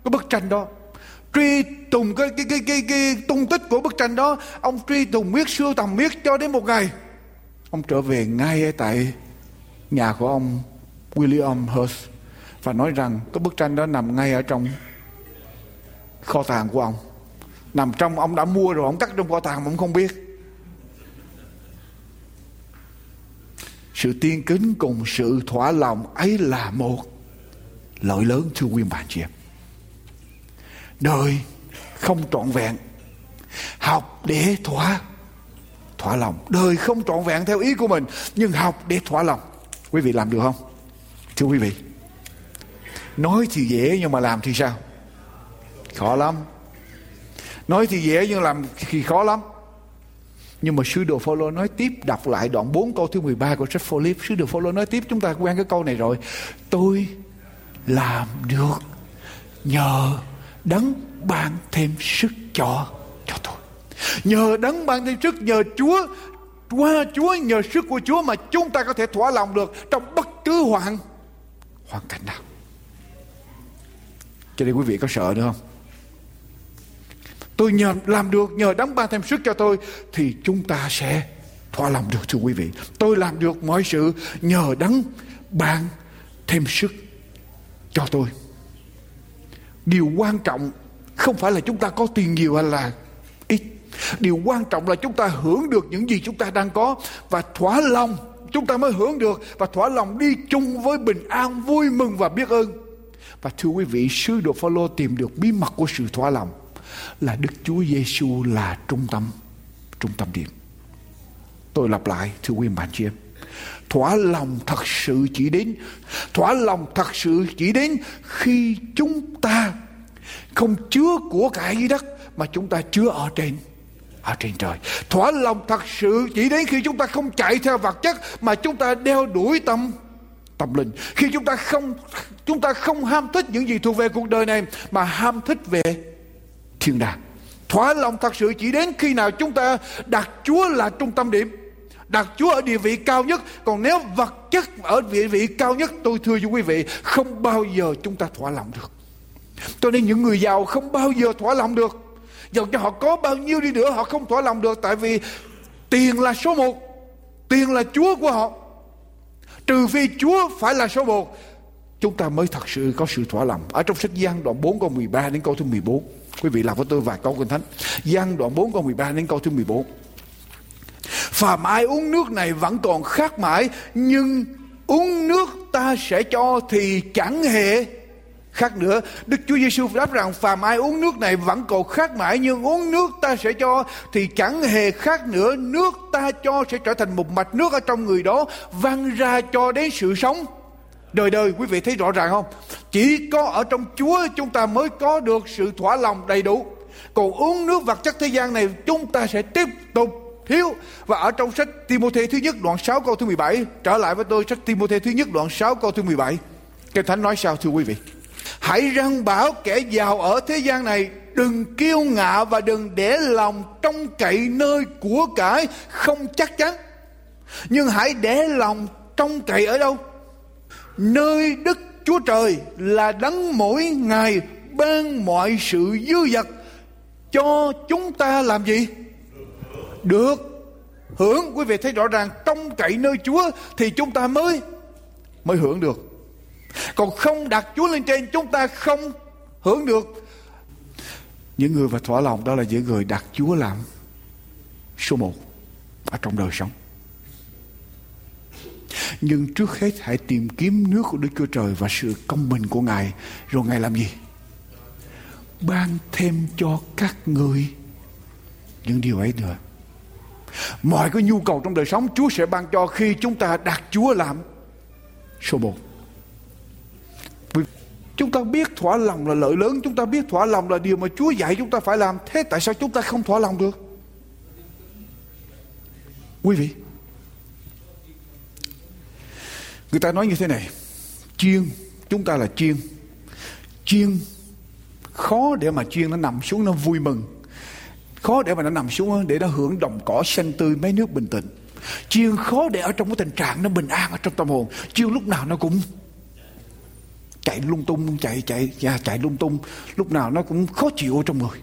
cái bức tranh đó truy tùng cái cái cái cái, cái tung tích của bức tranh đó ông truy tùng miết sưu tầm miết cho đến một ngày. Ông trở về ngay tại nhà của ông William Hearst và nói rằng cái bức tranh đó nằm ngay ở trong kho tàng của ông. Nằm trong ông đã mua rồi ông cắt trong kho tàng mà ông không biết. Sự tiên kính cùng sự thỏa lòng ấy là một lợi lớn thưa quý bạn chị em đời không trọn vẹn. Học để thỏa thỏa lòng. Đời không trọn vẹn theo ý của mình, nhưng học để thỏa lòng. Quý vị làm được không? Thưa quý vị, nói thì dễ nhưng mà làm thì sao? Khó lắm. Nói thì dễ nhưng làm thì khó lắm. Nhưng mà sứ đồ Phaolô nói tiếp, đọc lại đoạn 4 câu thứ 13 của sách Philip. Sứ đồ Phaolô nói tiếp, chúng ta quen cái câu này rồi. Tôi làm được nhờ đấng ban thêm sức cho cho tôi. Nhờ đấng ban thêm sức, nhờ Chúa, qua Chúa, nhờ sức của Chúa mà chúng ta có thể thỏa lòng được trong bất cứ hoàn hoàn cảnh nào. Cho nên quý vị có sợ nữa không? Tôi nhờ làm được, nhờ đấng ban thêm sức cho tôi thì chúng ta sẽ thỏa lòng được, thưa quý vị. Tôi làm được mọi sự nhờ đấng ban thêm sức cho tôi điều quan trọng không phải là chúng ta có tiền nhiều hay là ít. Điều quan trọng là chúng ta hưởng được những gì chúng ta đang có và thỏa lòng, chúng ta mới hưởng được và thỏa lòng đi chung với bình an, vui mừng và biết ơn. Và thưa quý vị, sứ đồ Phaolô tìm được bí mật của sự thỏa lòng là Đức Chúa Giêsu là trung tâm trung tâm điểm tôi lặp lại, thưa quý bạn chị em thỏa lòng thật sự chỉ đến. Thỏa lòng thật sự chỉ đến khi chúng ta không chứa của cải dưới đất, mà chúng ta chứa ở trên ở trên trời. Thỏa lòng thật sự chỉ đến khi chúng ta không chạy theo vật chất, mà chúng ta đeo đuổi tâm tâm linh. Khi chúng ta không, chúng ta không ham thích những gì thuộc về cuộc đời này, mà ham thích về thiên đàng. Thỏa lòng thật sự chỉ đến khi nào chúng ta đặt Chúa là trung tâm điểm đặt Chúa ở địa vị cao nhất. Còn nếu vật chất ở địa vị cao nhất, tôi thưa với quý vị, không bao giờ chúng ta thỏa lòng được. Cho nên những người giàu không bao giờ thỏa lòng được. Dầu cho họ có bao nhiêu đi nữa, họ không thỏa lòng được. Tại vì tiền là số một, Tiền là Chúa của họ. Trừ phi Chúa phải là số một, Chúng ta mới thật sự có sự thỏa lòng. Ở trong sách Giăng đoạn 4 câu 13 đến câu thứ 14 Quý vị làm với tôi vài câu kinh thánh. Giăng đoạn 4 câu 13 đến câu thứ 14 Phàm ai uống nước này vẫn còn khát mãi, Nhưng uống nước ta sẽ cho thì chẳng hề. Khác nữa, Đức Chúa Giêsu đáp rằng, phàm ai uống nước này vẫn còn khát mãi, nhưng uống nước ta sẽ cho thì chẳng hề khác nữa. Nước ta cho sẽ trở thành một mạch nước ở trong người đó, văng ra cho đến sự sống. Đời đời, quý vị thấy rõ ràng không? Chỉ có ở trong Chúa chúng ta mới có được sự thỏa lòng đầy đủ. Còn uống nước vật chất thế gian này, chúng ta sẽ tiếp tục thiếu và ở trong sách Timôthê thứ nhất đoạn 6 câu thứ 17 trở lại với tôi sách Timôthê thứ nhất đoạn 6 câu thứ 17 Kinh Thánh nói sao thưa quý vị Hãy răng bảo kẻ giàu ở thế gian này, đừng kiêu ngạo và đừng để lòng trong cậy nơi của cải không chắc chắn. Nhưng hãy để lòng trong cậy ở đâu? Nơi Đức Chúa Trời là đấng mỗi ngày ban mọi sự dư dật cho chúng ta làm gì? Được. Hưởng, quý vị thấy rõ ràng trong cậy nơi Chúa thì chúng ta mới mới hưởng được. Còn không đặt Chúa lên trên, chúng ta không hưởng được. Những người và thỏa lòng, đó là những người đặt Chúa làm số một ở trong đời sống. Nhưng trước hết hãy tìm kiếm nước của Đức Chúa Trời và sự công bình của Ngài. Rồi Ngài làm gì? Ban thêm cho các người những điều ấy nữa mọi cái nhu cầu trong đời sống Chúa sẽ ban cho khi chúng ta đặt Chúa làm. Số một. Chúng ta biết thỏa lòng là lợi lớn, Chúng ta biết thỏa lòng là điều mà Chúa dạy chúng ta phải làm. Thế tại sao chúng ta không thỏa lòng được? Quý vị, Người ta nói như thế này, Chiên, Chúng ta là chiên. Chiên Khó để mà chiên nó nằm xuống nó vui mừng. Khó để mà nó nằm xuống Để nó hưởng đồng cỏ xanh tươi Mấy nước bình tĩnh. Chiên khó để ở trong cái tình trạng nó bình an ở trong tâm hồn Chiên lúc nào nó cũng chạy lung tung, chạy chạy và chạy lung tung, lúc nào nó cũng khó chịu ở trong người.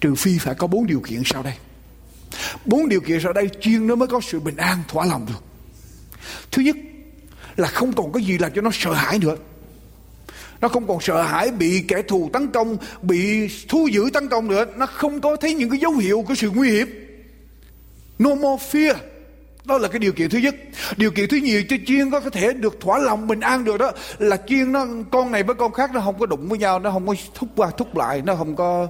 Trừ phi phải có bốn điều kiện sau đây. Bốn điều kiện sau đây chiên nó mới có sự bình an, thỏa lòng được. Thứ nhất là không còn cái gì làm cho nó sợ hãi nữa nó không còn sợ hãi bị kẻ thù tấn công, bị thu giữ tấn công nữa. Nó không có thấy những cái dấu hiệu của sự nguy hiểm. No more fear. Đó là cái điều kiện thứ nhất. Điều kiện thứ nhì, cho chiên có thể được thỏa lòng bình an được đó, là chiên nó, con này với con khác nó không có đụng với nhau, nó không có thúc qua thúc lại, nó không có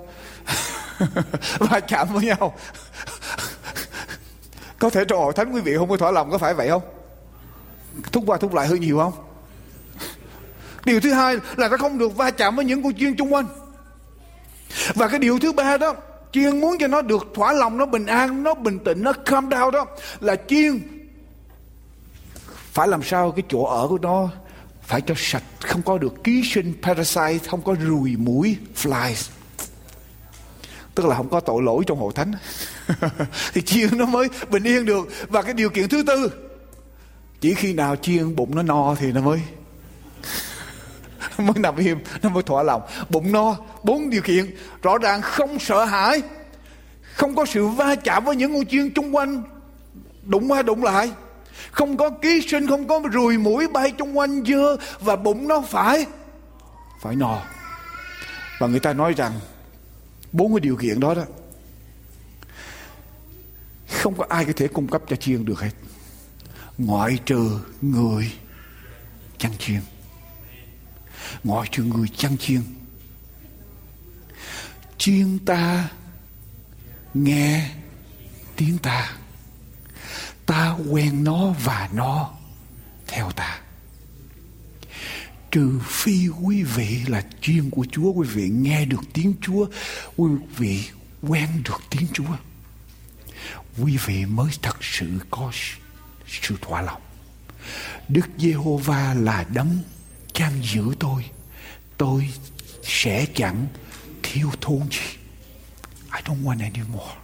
va chạm với nhau. Có thể trong hội thánh quý vị không có thỏa lòng, có phải vậy không? Thúc qua thúc lại hơi nhiều không? Điều thứ hai là nó không được va chạm với những con chiên chung quanh. Và cái điều thứ ba đó, chiên muốn cho nó được thỏa lòng, nó bình an, nó bình tĩnh, nó calm down đó, là chiên phải làm sao cái chỗ ở của nó phải cho sạch, không có được ký sinh parasite, không có ruồi muỗi flies. Tức là không có tội lỗi trong hội thánh. Thì chiên nó mới bình yên được. Và cái điều kiện thứ tư, chỉ khi nào chiên bụng nó no thì nó mới mới nằm im, nó mới thỏa lòng. Bụng no, bốn điều kiện. Rõ ràng không sợ hãi, không có sự va chạm với những ngôi chiên chung quanh. Đụng qua đụng lại. Không có ký sinh, không có ruồi mũi bay chung quanh dơ và bụng nó phải phải no. Và người ta nói rằng, bốn cái điều kiện đó đó, không có ai có thể cung cấp cho chiên được hết. Ngoại trừ người chăn chiên ngoại trừ người chăn chiên. Chiên ta, nghe tiếng ta. Ta quen nó và nó theo ta. Trừ phi quý vị là chiên của Chúa, quý vị nghe được tiếng Chúa, quý vị quen được tiếng Chúa, quý vị mới thật sự có sự thỏa lòng. Đức Giê-hô-va là đấng chăn giữ tôi tôi sẽ chẳng thiếu thốn gì. I don't want any more.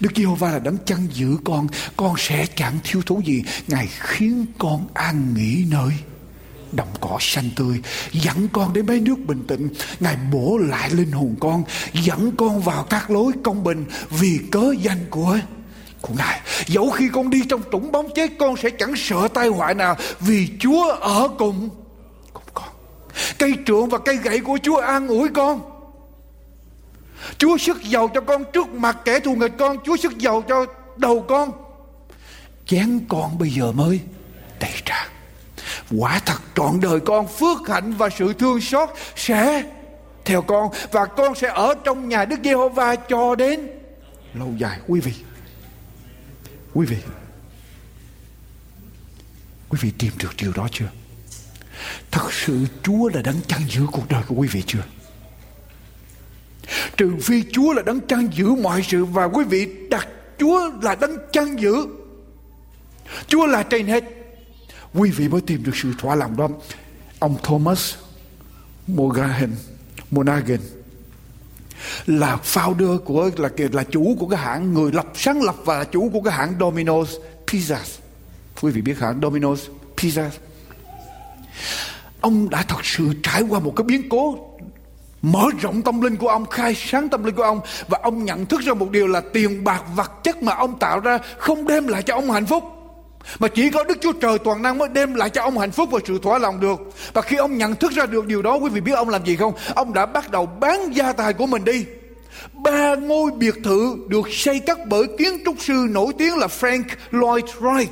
Đức Giê-hô-va là đấng chăn giữ con Con sẽ chẳng thiếu thốn gì. Ngài khiến con an nghỉ nơi đồng cỏ xanh tươi, dẫn con đến mấy nước bình tĩnh. Ngài bổ lại linh hồn con, dẫn con vào các lối công bình vì cớ danh của của ngài. Dẫu khi con đi trong trũng bóng chết, con sẽ chẳng sợ tai họa nào, vì chúa ở cùng cùng con. Cây trượng và cây gậy của chúa an ủi con. Chúa sức giàu cho con trước mặt kẻ thù nghịch con, chúa sức giàu cho đầu con. Chén con bây giờ mới đầy tràn quả thật trọn đời con, phước hạnh và sự thương xót sẽ theo con, và con sẽ ở trong nhà Đức Giê-hô-va cho đến lâu dài. Quý vị quý vị quý vị tìm được điều đó chưa? Thật sự Chúa là đấng chăn giữ cuộc đời của quý vị chưa? Trừ phi Chúa là đấng chăn giữ mọi sự và quý vị đặt Chúa là đấng chăn giữ. Chúa là trên hết. Quý vị mới tìm được sự thỏa lòng đó. Ông Thomas Morgan, Monaghan là founder của, là là chủ của cái hãng, người lập, sáng lập và là chủ của cái hãng Domino's Pizza. Quý vị biết hãng Domino's Pizza? Ông đã thật sự trải qua một cái biến cố, mở rộng tâm linh của ông, khai sáng tâm linh của ông, và ông nhận thức ra một điều là tiền bạc vật chất mà ông tạo ra không đem lại cho ông hạnh phúc mà chỉ có Đức Chúa Trời toàn năng mới đem lại cho ông hạnh phúc và sự thỏa lòng được. Và khi ông nhận thức ra được điều đó, quý vị biết ông làm gì không? Ông đã bắt đầu bán gia tài của mình đi. Ba ngôi biệt thự được xây cất bởi kiến trúc sư nổi tiếng là Frank Lloyd Wright.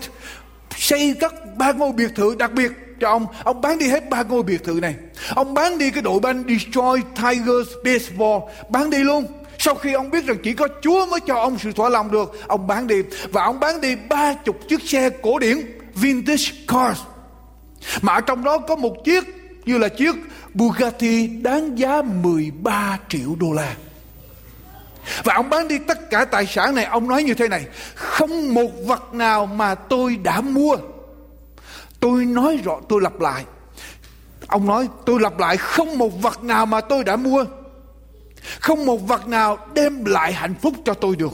Xây cất ba ngôi biệt thự đặc biệt cho ông. Ông bán đi hết ba ngôi biệt thự này. Ông bán đi cái đội banh Detroit Tigers Baseball. Bán đi luôn sau khi ông biết rằng chỉ có Chúa mới cho ông sự thỏa lòng được, ông bán đi. Và ông bán đi ba chục chiếc xe cổ điển vintage cars. Mà ở trong đó có một chiếc như là chiếc Bugatti đáng giá 13 triệu đô la. Và ông bán đi tất cả tài sản này. Ông nói như thế này Không một vật nào mà tôi đã mua. Tôi nói rõ tôi lặp lại. Ông nói tôi lặp lại Không một vật nào mà tôi đã mua không một vật nào đem lại hạnh phúc cho tôi được.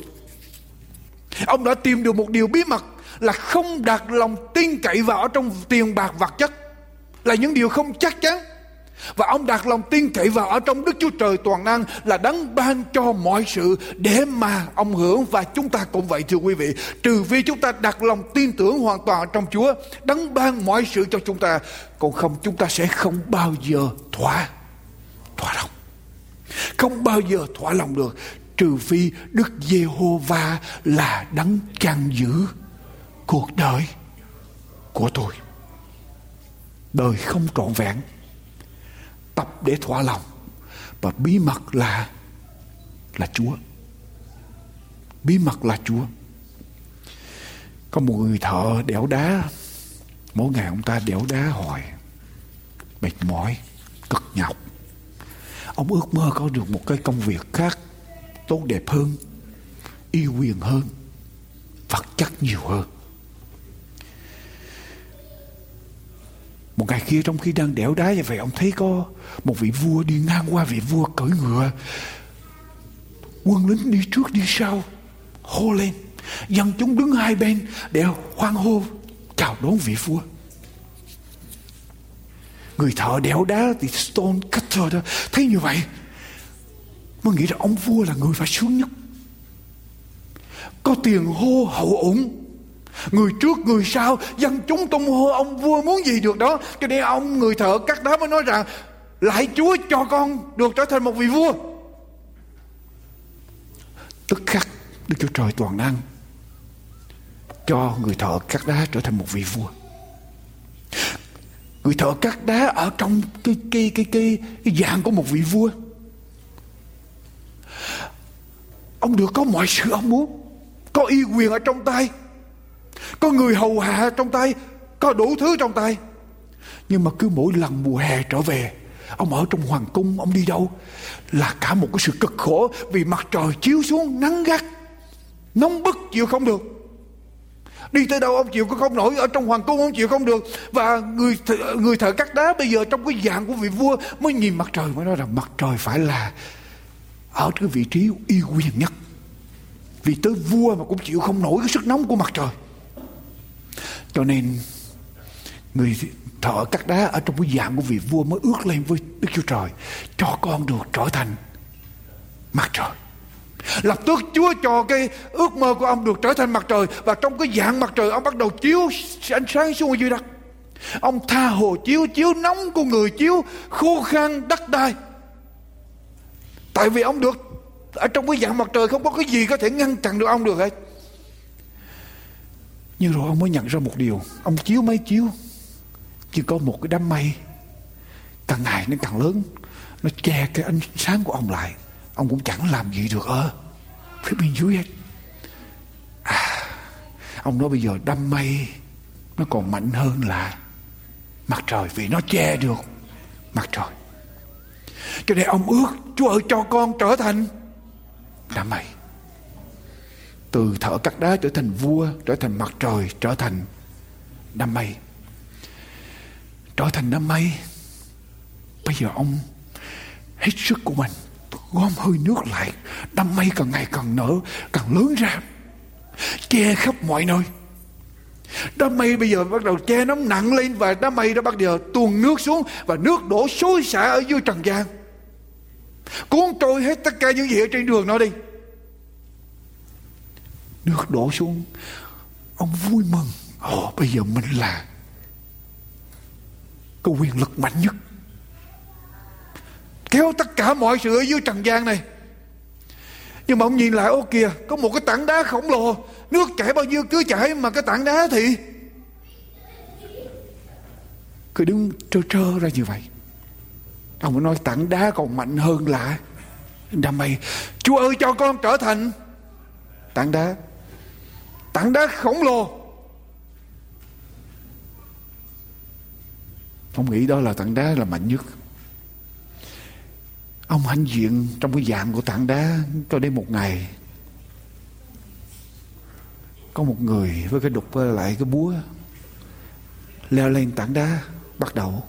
Ông đã tìm được một điều bí mật là không đặt lòng tin cậy vào ở trong tiền bạc vật chất là những điều không chắc chắn và ông đặt lòng tin cậy vào ở trong Đức Chúa Trời toàn năng là đấng ban cho mọi sự để mà ông hưởng và chúng ta cũng vậy thưa quý vị. Trừ phi chúng ta đặt lòng tin tưởng hoàn toàn trong Chúa, đấng ban mọi sự cho chúng ta, còn không chúng ta sẽ không bao giờ thỏa thỏa lòng. Không bao giờ thỏa lòng được, trừ phi Đức Giê-hô-va là đấng chăn giữ cuộc đời của tôi. Đời không trọn vẹn. Tập để thỏa lòng, và bí mật là là Chúa. Bí mật là Chúa. Có một người thợ đẽo đá, Mỗi ngày ông ta đẽo đá hoài, Mệt mỏi, Cực nhọc ông ước mơ có được một cái công việc khác tốt đẹp hơn, yêu quyền hơn, vật chất nhiều hơn. Một ngày kia trong khi đang đẽo đá như vậy, ông thấy có một vị vua đi ngang qua vị vua cưỡi ngựa. Quân lính đi trước đi sau, hô lên. Dân chúng đứng hai bên để hoan hô, chào đón vị vua người thợ đẽo đá thì stone cutter đó. Thấy như vậy, mới nghĩ rằng ông vua là người phải sướng nhất. Có tiền hô hậu ủng, người trước, người sau, dân chúng tung hô ông vua muốn gì được đó. Cho nên ông người thợ cắt đá mới nói rằng lại chúa cho con được trở thành một vị vua. Tức khắc, đức chúa trời toàn năng cho người thợ cắt đá trở thành một vị vua người thợ cắt đá ở trong cái cái cái cái, cái dạng của một vị vua. Ông được có mọi sự ông muốn. Có y quyền ở trong tay. Có người hầu hạ trong tay. Có đủ thứ trong tay. Nhưng mà cứ mỗi lần mùa hè trở về ông ở trong hoàng cung ông đi đâu là cả một cái sự cực khổ vì mặt trời chiếu xuống nắng gắt nóng bức chịu không được đi tới đâu ông chịu cũng không nổi, ở trong hoàng cung ông chịu không được. Và người người thợ cắt đá bây giờ trong cái dạng của vị vua mới nhìn mặt trời, mới nói rằng mặt trời phải là ở cái vị trí uy quyền nhất. Vì tới vua mà cũng chịu không nổi cái sức nóng của mặt trời. Cho nên người thợ cắt đá ở trong cái dạng của vị vua mới ước lên với Đức Chúa Trời, cho con được trở thành mặt trời. Lập tức Chúa cho cái ước mơ của ông được trở thành mặt trời và trong cái dạng mặt trời, ông bắt đầu chiếu ánh sáng xuống ở dưới đất. Ông tha hồ chiếu chiếu nóng của người, chiếu khô khan đất đai. Tại vì ông được, ở trong cái dạng mặt trời không có cái gì có thể ngăn chặn được ông được hết. Nhưng rồi ông mới nhận ra một điều, Ông chiếu mấy chiếu, Chỉ có một cái đám mây, Càng ngày nó càng lớn, Nó che cái ánh sáng của ông lại Ông cũng chẳng làm gì được ở Phía bên dưới hết. À, Ông nói bây giờ đám mây Nó còn mạnh hơn là Mặt trời Vì nó che được mặt trời. Cho nên ông ước Chúa ơi cho con trở thành Đám mây. Từ thợ cắt đá trở thành vua trở thành mặt trời trở thành đám mây. Trở thành đám mây bây giờ ông hết sức của mình gom hơi nước lại đám mây càng ngày càng nở, càng lớn ra, che khắp mọi nơi. Đám mây bây giờ bắt đầu che nó nặng lên và đám mây đã bắt đầu tuôn nước xuống và nước đổ xối xả ở dưới trần gian. Cuốn trôi hết tất cả những gì ở trên đường nó đi. Nước đổ xuống, ông vui mừng. Ồ, bây giờ mình là có quyền lực mạnh nhất kéo tất cả mọi sự ở dưới trần gian này. Nhưng mà ông nhìn lại, ô kìa, có một cái tảng đá khổng lồ. Nước chảy bao nhiêu cứ chảy mà cái tảng đá thì. Cứ đứng trơ trơ ra như vậy. Ông mới nói tảng đá còn mạnh hơn là đam mê chúa ơi, cho con trở thành tảng đá. Tảng đá khổng lồ. Ông nghĩ đó là tảng đá là mạnh nhất ông hãnh diện trong cái dạng của tảng đá cho đến một ngày. Có một người với cái đục lại cái búa leo lên tảng đá, bắt đầu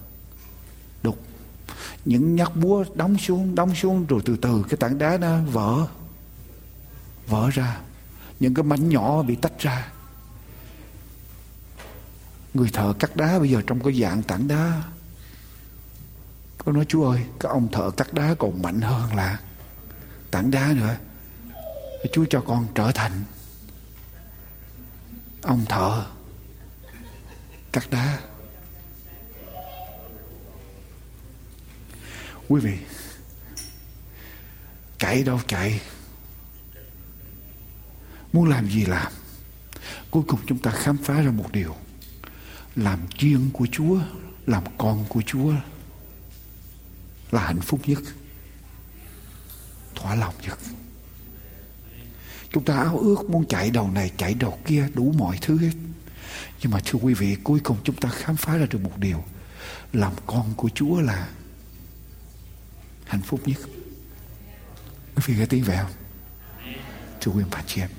đục. Những nhát búa đóng xuống đóng xuống, rồi từ từ cái tảng đá nó vỡ vỡ ra. Những cái mảnh nhỏ bị tách ra. Người thợ cắt đá bây giờ trong cái dạng tảng đá con nói, chúa ơi các ông thợ cắt đá còn mạnh hơn là tảng đá nữa. Chúa cho con trở thành ông thợ cắt đá. Quý vị, chạy đâu chạy? Muốn làm gì làm? Cuối cùng chúng ta khám phá ra một điều. Làm chiên của chúa, làm con của chúa là hạnh phúc nhất, thỏa lòng nhất. Chúng ta áo ước muốn chạy đầu này, chạy đầu kia, đủ mọi thứ hết. Nhưng mà thưa quý vị, cuối cùng chúng ta khám phá ra được một điều. Làm con của chúa là hạnh phúc nhất. Quý vị nghe tiếng vậy không? Thưa quý bà chị em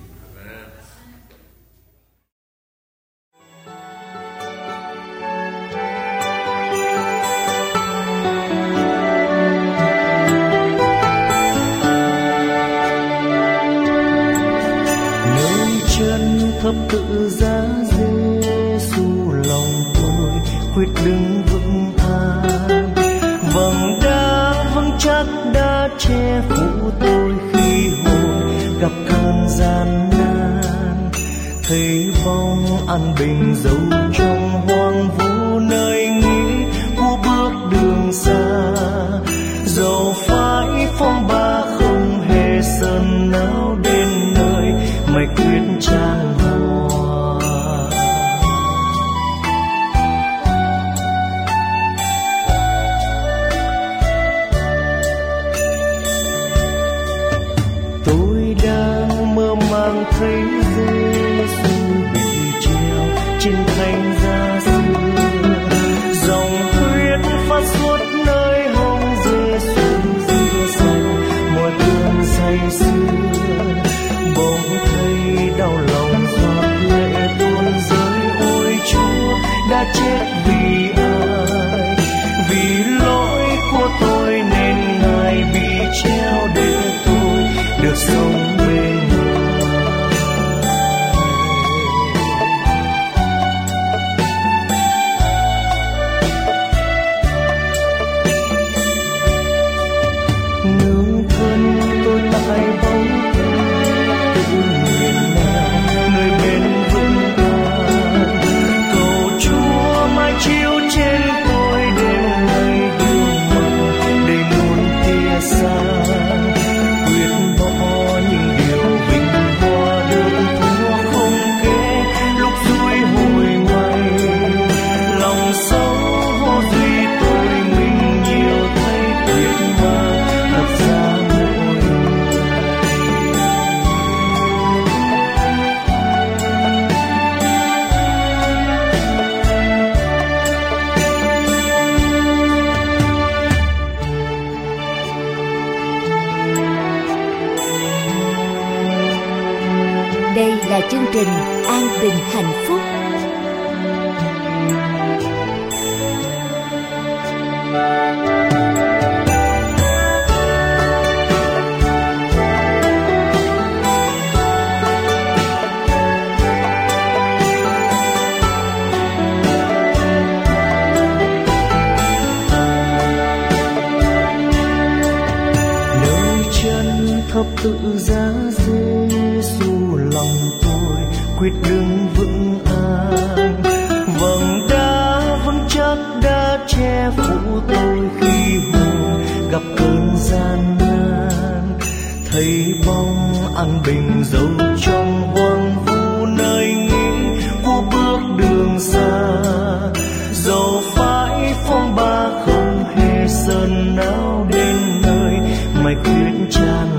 cơn não đến nơi mày khuyết tràn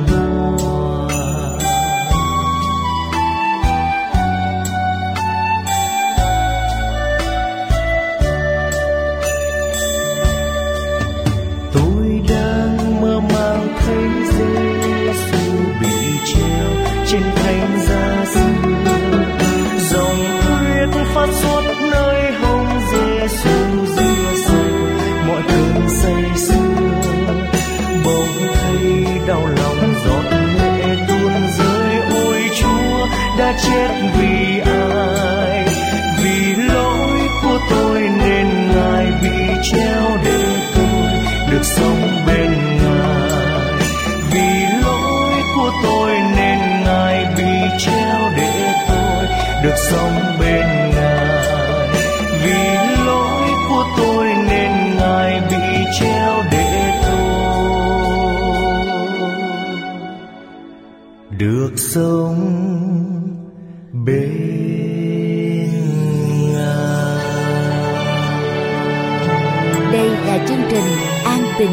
Chúa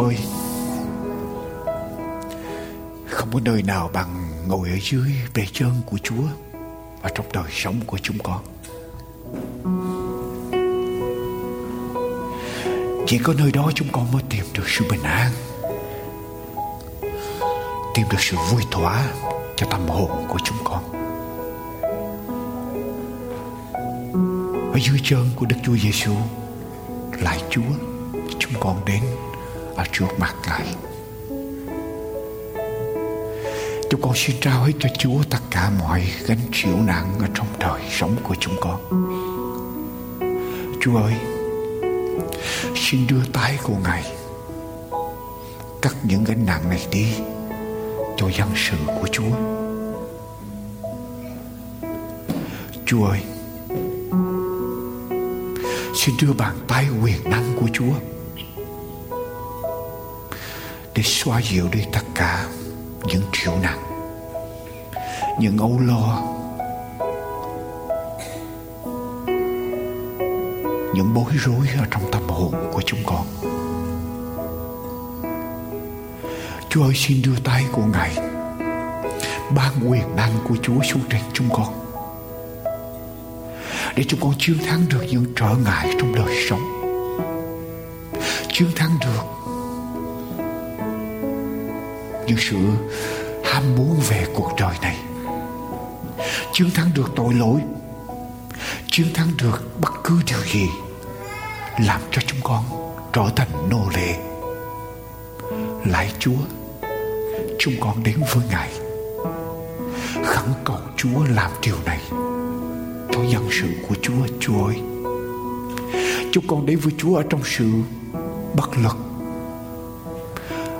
ơi, Không có nơi nào bằng ngồi ở dưới bề chân của Chúa Và trong đời sống của chúng con. Chỉ có nơi đó chúng con mới tìm được sự bình an Tìm được sự vui thỏa cho tâm hồn của chúng con Ở dưới chân của Đức Chúa Giêsu lại Chúa chúng con đến ở trước mặt Ngài. Chúng con xin trao hết cho Chúa tất cả mọi gánh chịu nặng ở trong đời sống của chúng con. Chúa ơi, xin đưa tay của Ngài cắt những gánh nặng này đi cho dân sự của Chúa. Chúa ơi, xin đưa bàn tay quyền năng của Chúa để xoa dịu đi tất cả những triệu nặng, những âu lo, những bối rối ở trong tâm hồn của chúng con. Chúa ơi, xin đưa tay của Ngài, Ban quyền năng của Chúa xuống trên chúng con, Để chúng con chiến thắng được những trở ngại trong đời sống, Chiến thắng được Những sự ham muốn về cuộc đời này, Chiến thắng được tội lỗi, Chiến thắng được bất cứ điều gì làm cho chúng con trở thành nô lệ. Lạy Chúa, chúng con đến với Ngài. Khẩn cầu Chúa làm điều này. Cho dân sự của Chúa Chúa ơi. Chúng con đến với Chúa ở trong sự bất lực,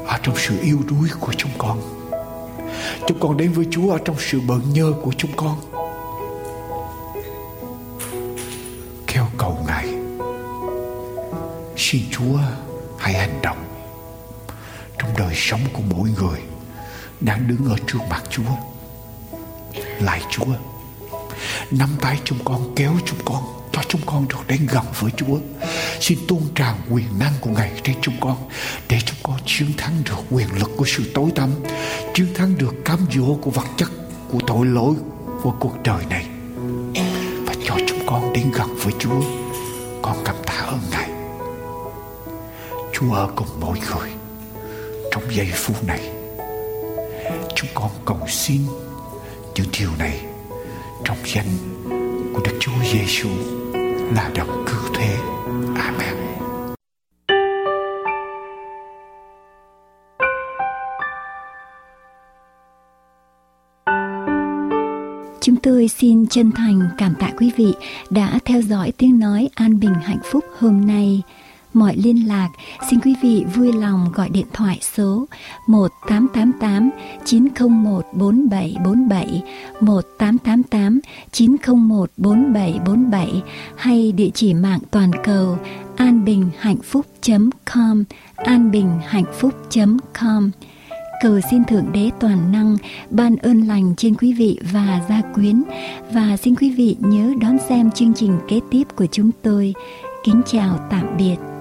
ở trong sự yêu đuối của chúng con. Chúng con đến với Chúa ở trong sự bận nhơ của chúng con. Xin Chúa hãy hành động trong đời sống của mỗi người đang đứng ở trước mặt Chúa. Lại Chúa, nắm tay chúng con kéo chúng con cho chúng con được đến gần với Chúa. Xin tôn tràn quyền năng của Ngài trên chúng con để chúng con chiến thắng được quyền lực của sự tối tăm, chiến thắng được cám dỗ của vật chất, của tội lỗi của cuộc đời này và cho chúng con đến gần với Chúa. Con cảm tạ ơn Ngài. Chúa ở cùng mỗi người trong giây phút này, chúng con cầu xin những điều này trong danh của Đức Chúa Giêsu là đấng cứu thế. Amen. Chúng tôi xin chân thành cảm tạ quý vị đã theo dõi tiếng nói an bình hạnh phúc hôm nay mọi liên lạc, xin quý vị vui lòng gọi điện thoại số 1888 901 4747, 1888 901 4747 hay địa chỉ mạng toàn cầu anbinhhạnhphúc.com, anbinhhạnhphúc.com. Cầu xin Thượng Đế Toàn Năng ban ơn lành trên quý vị và gia quyến và xin quý vị nhớ đón xem chương trình kế tiếp của chúng tôi. Kính chào tạm biệt.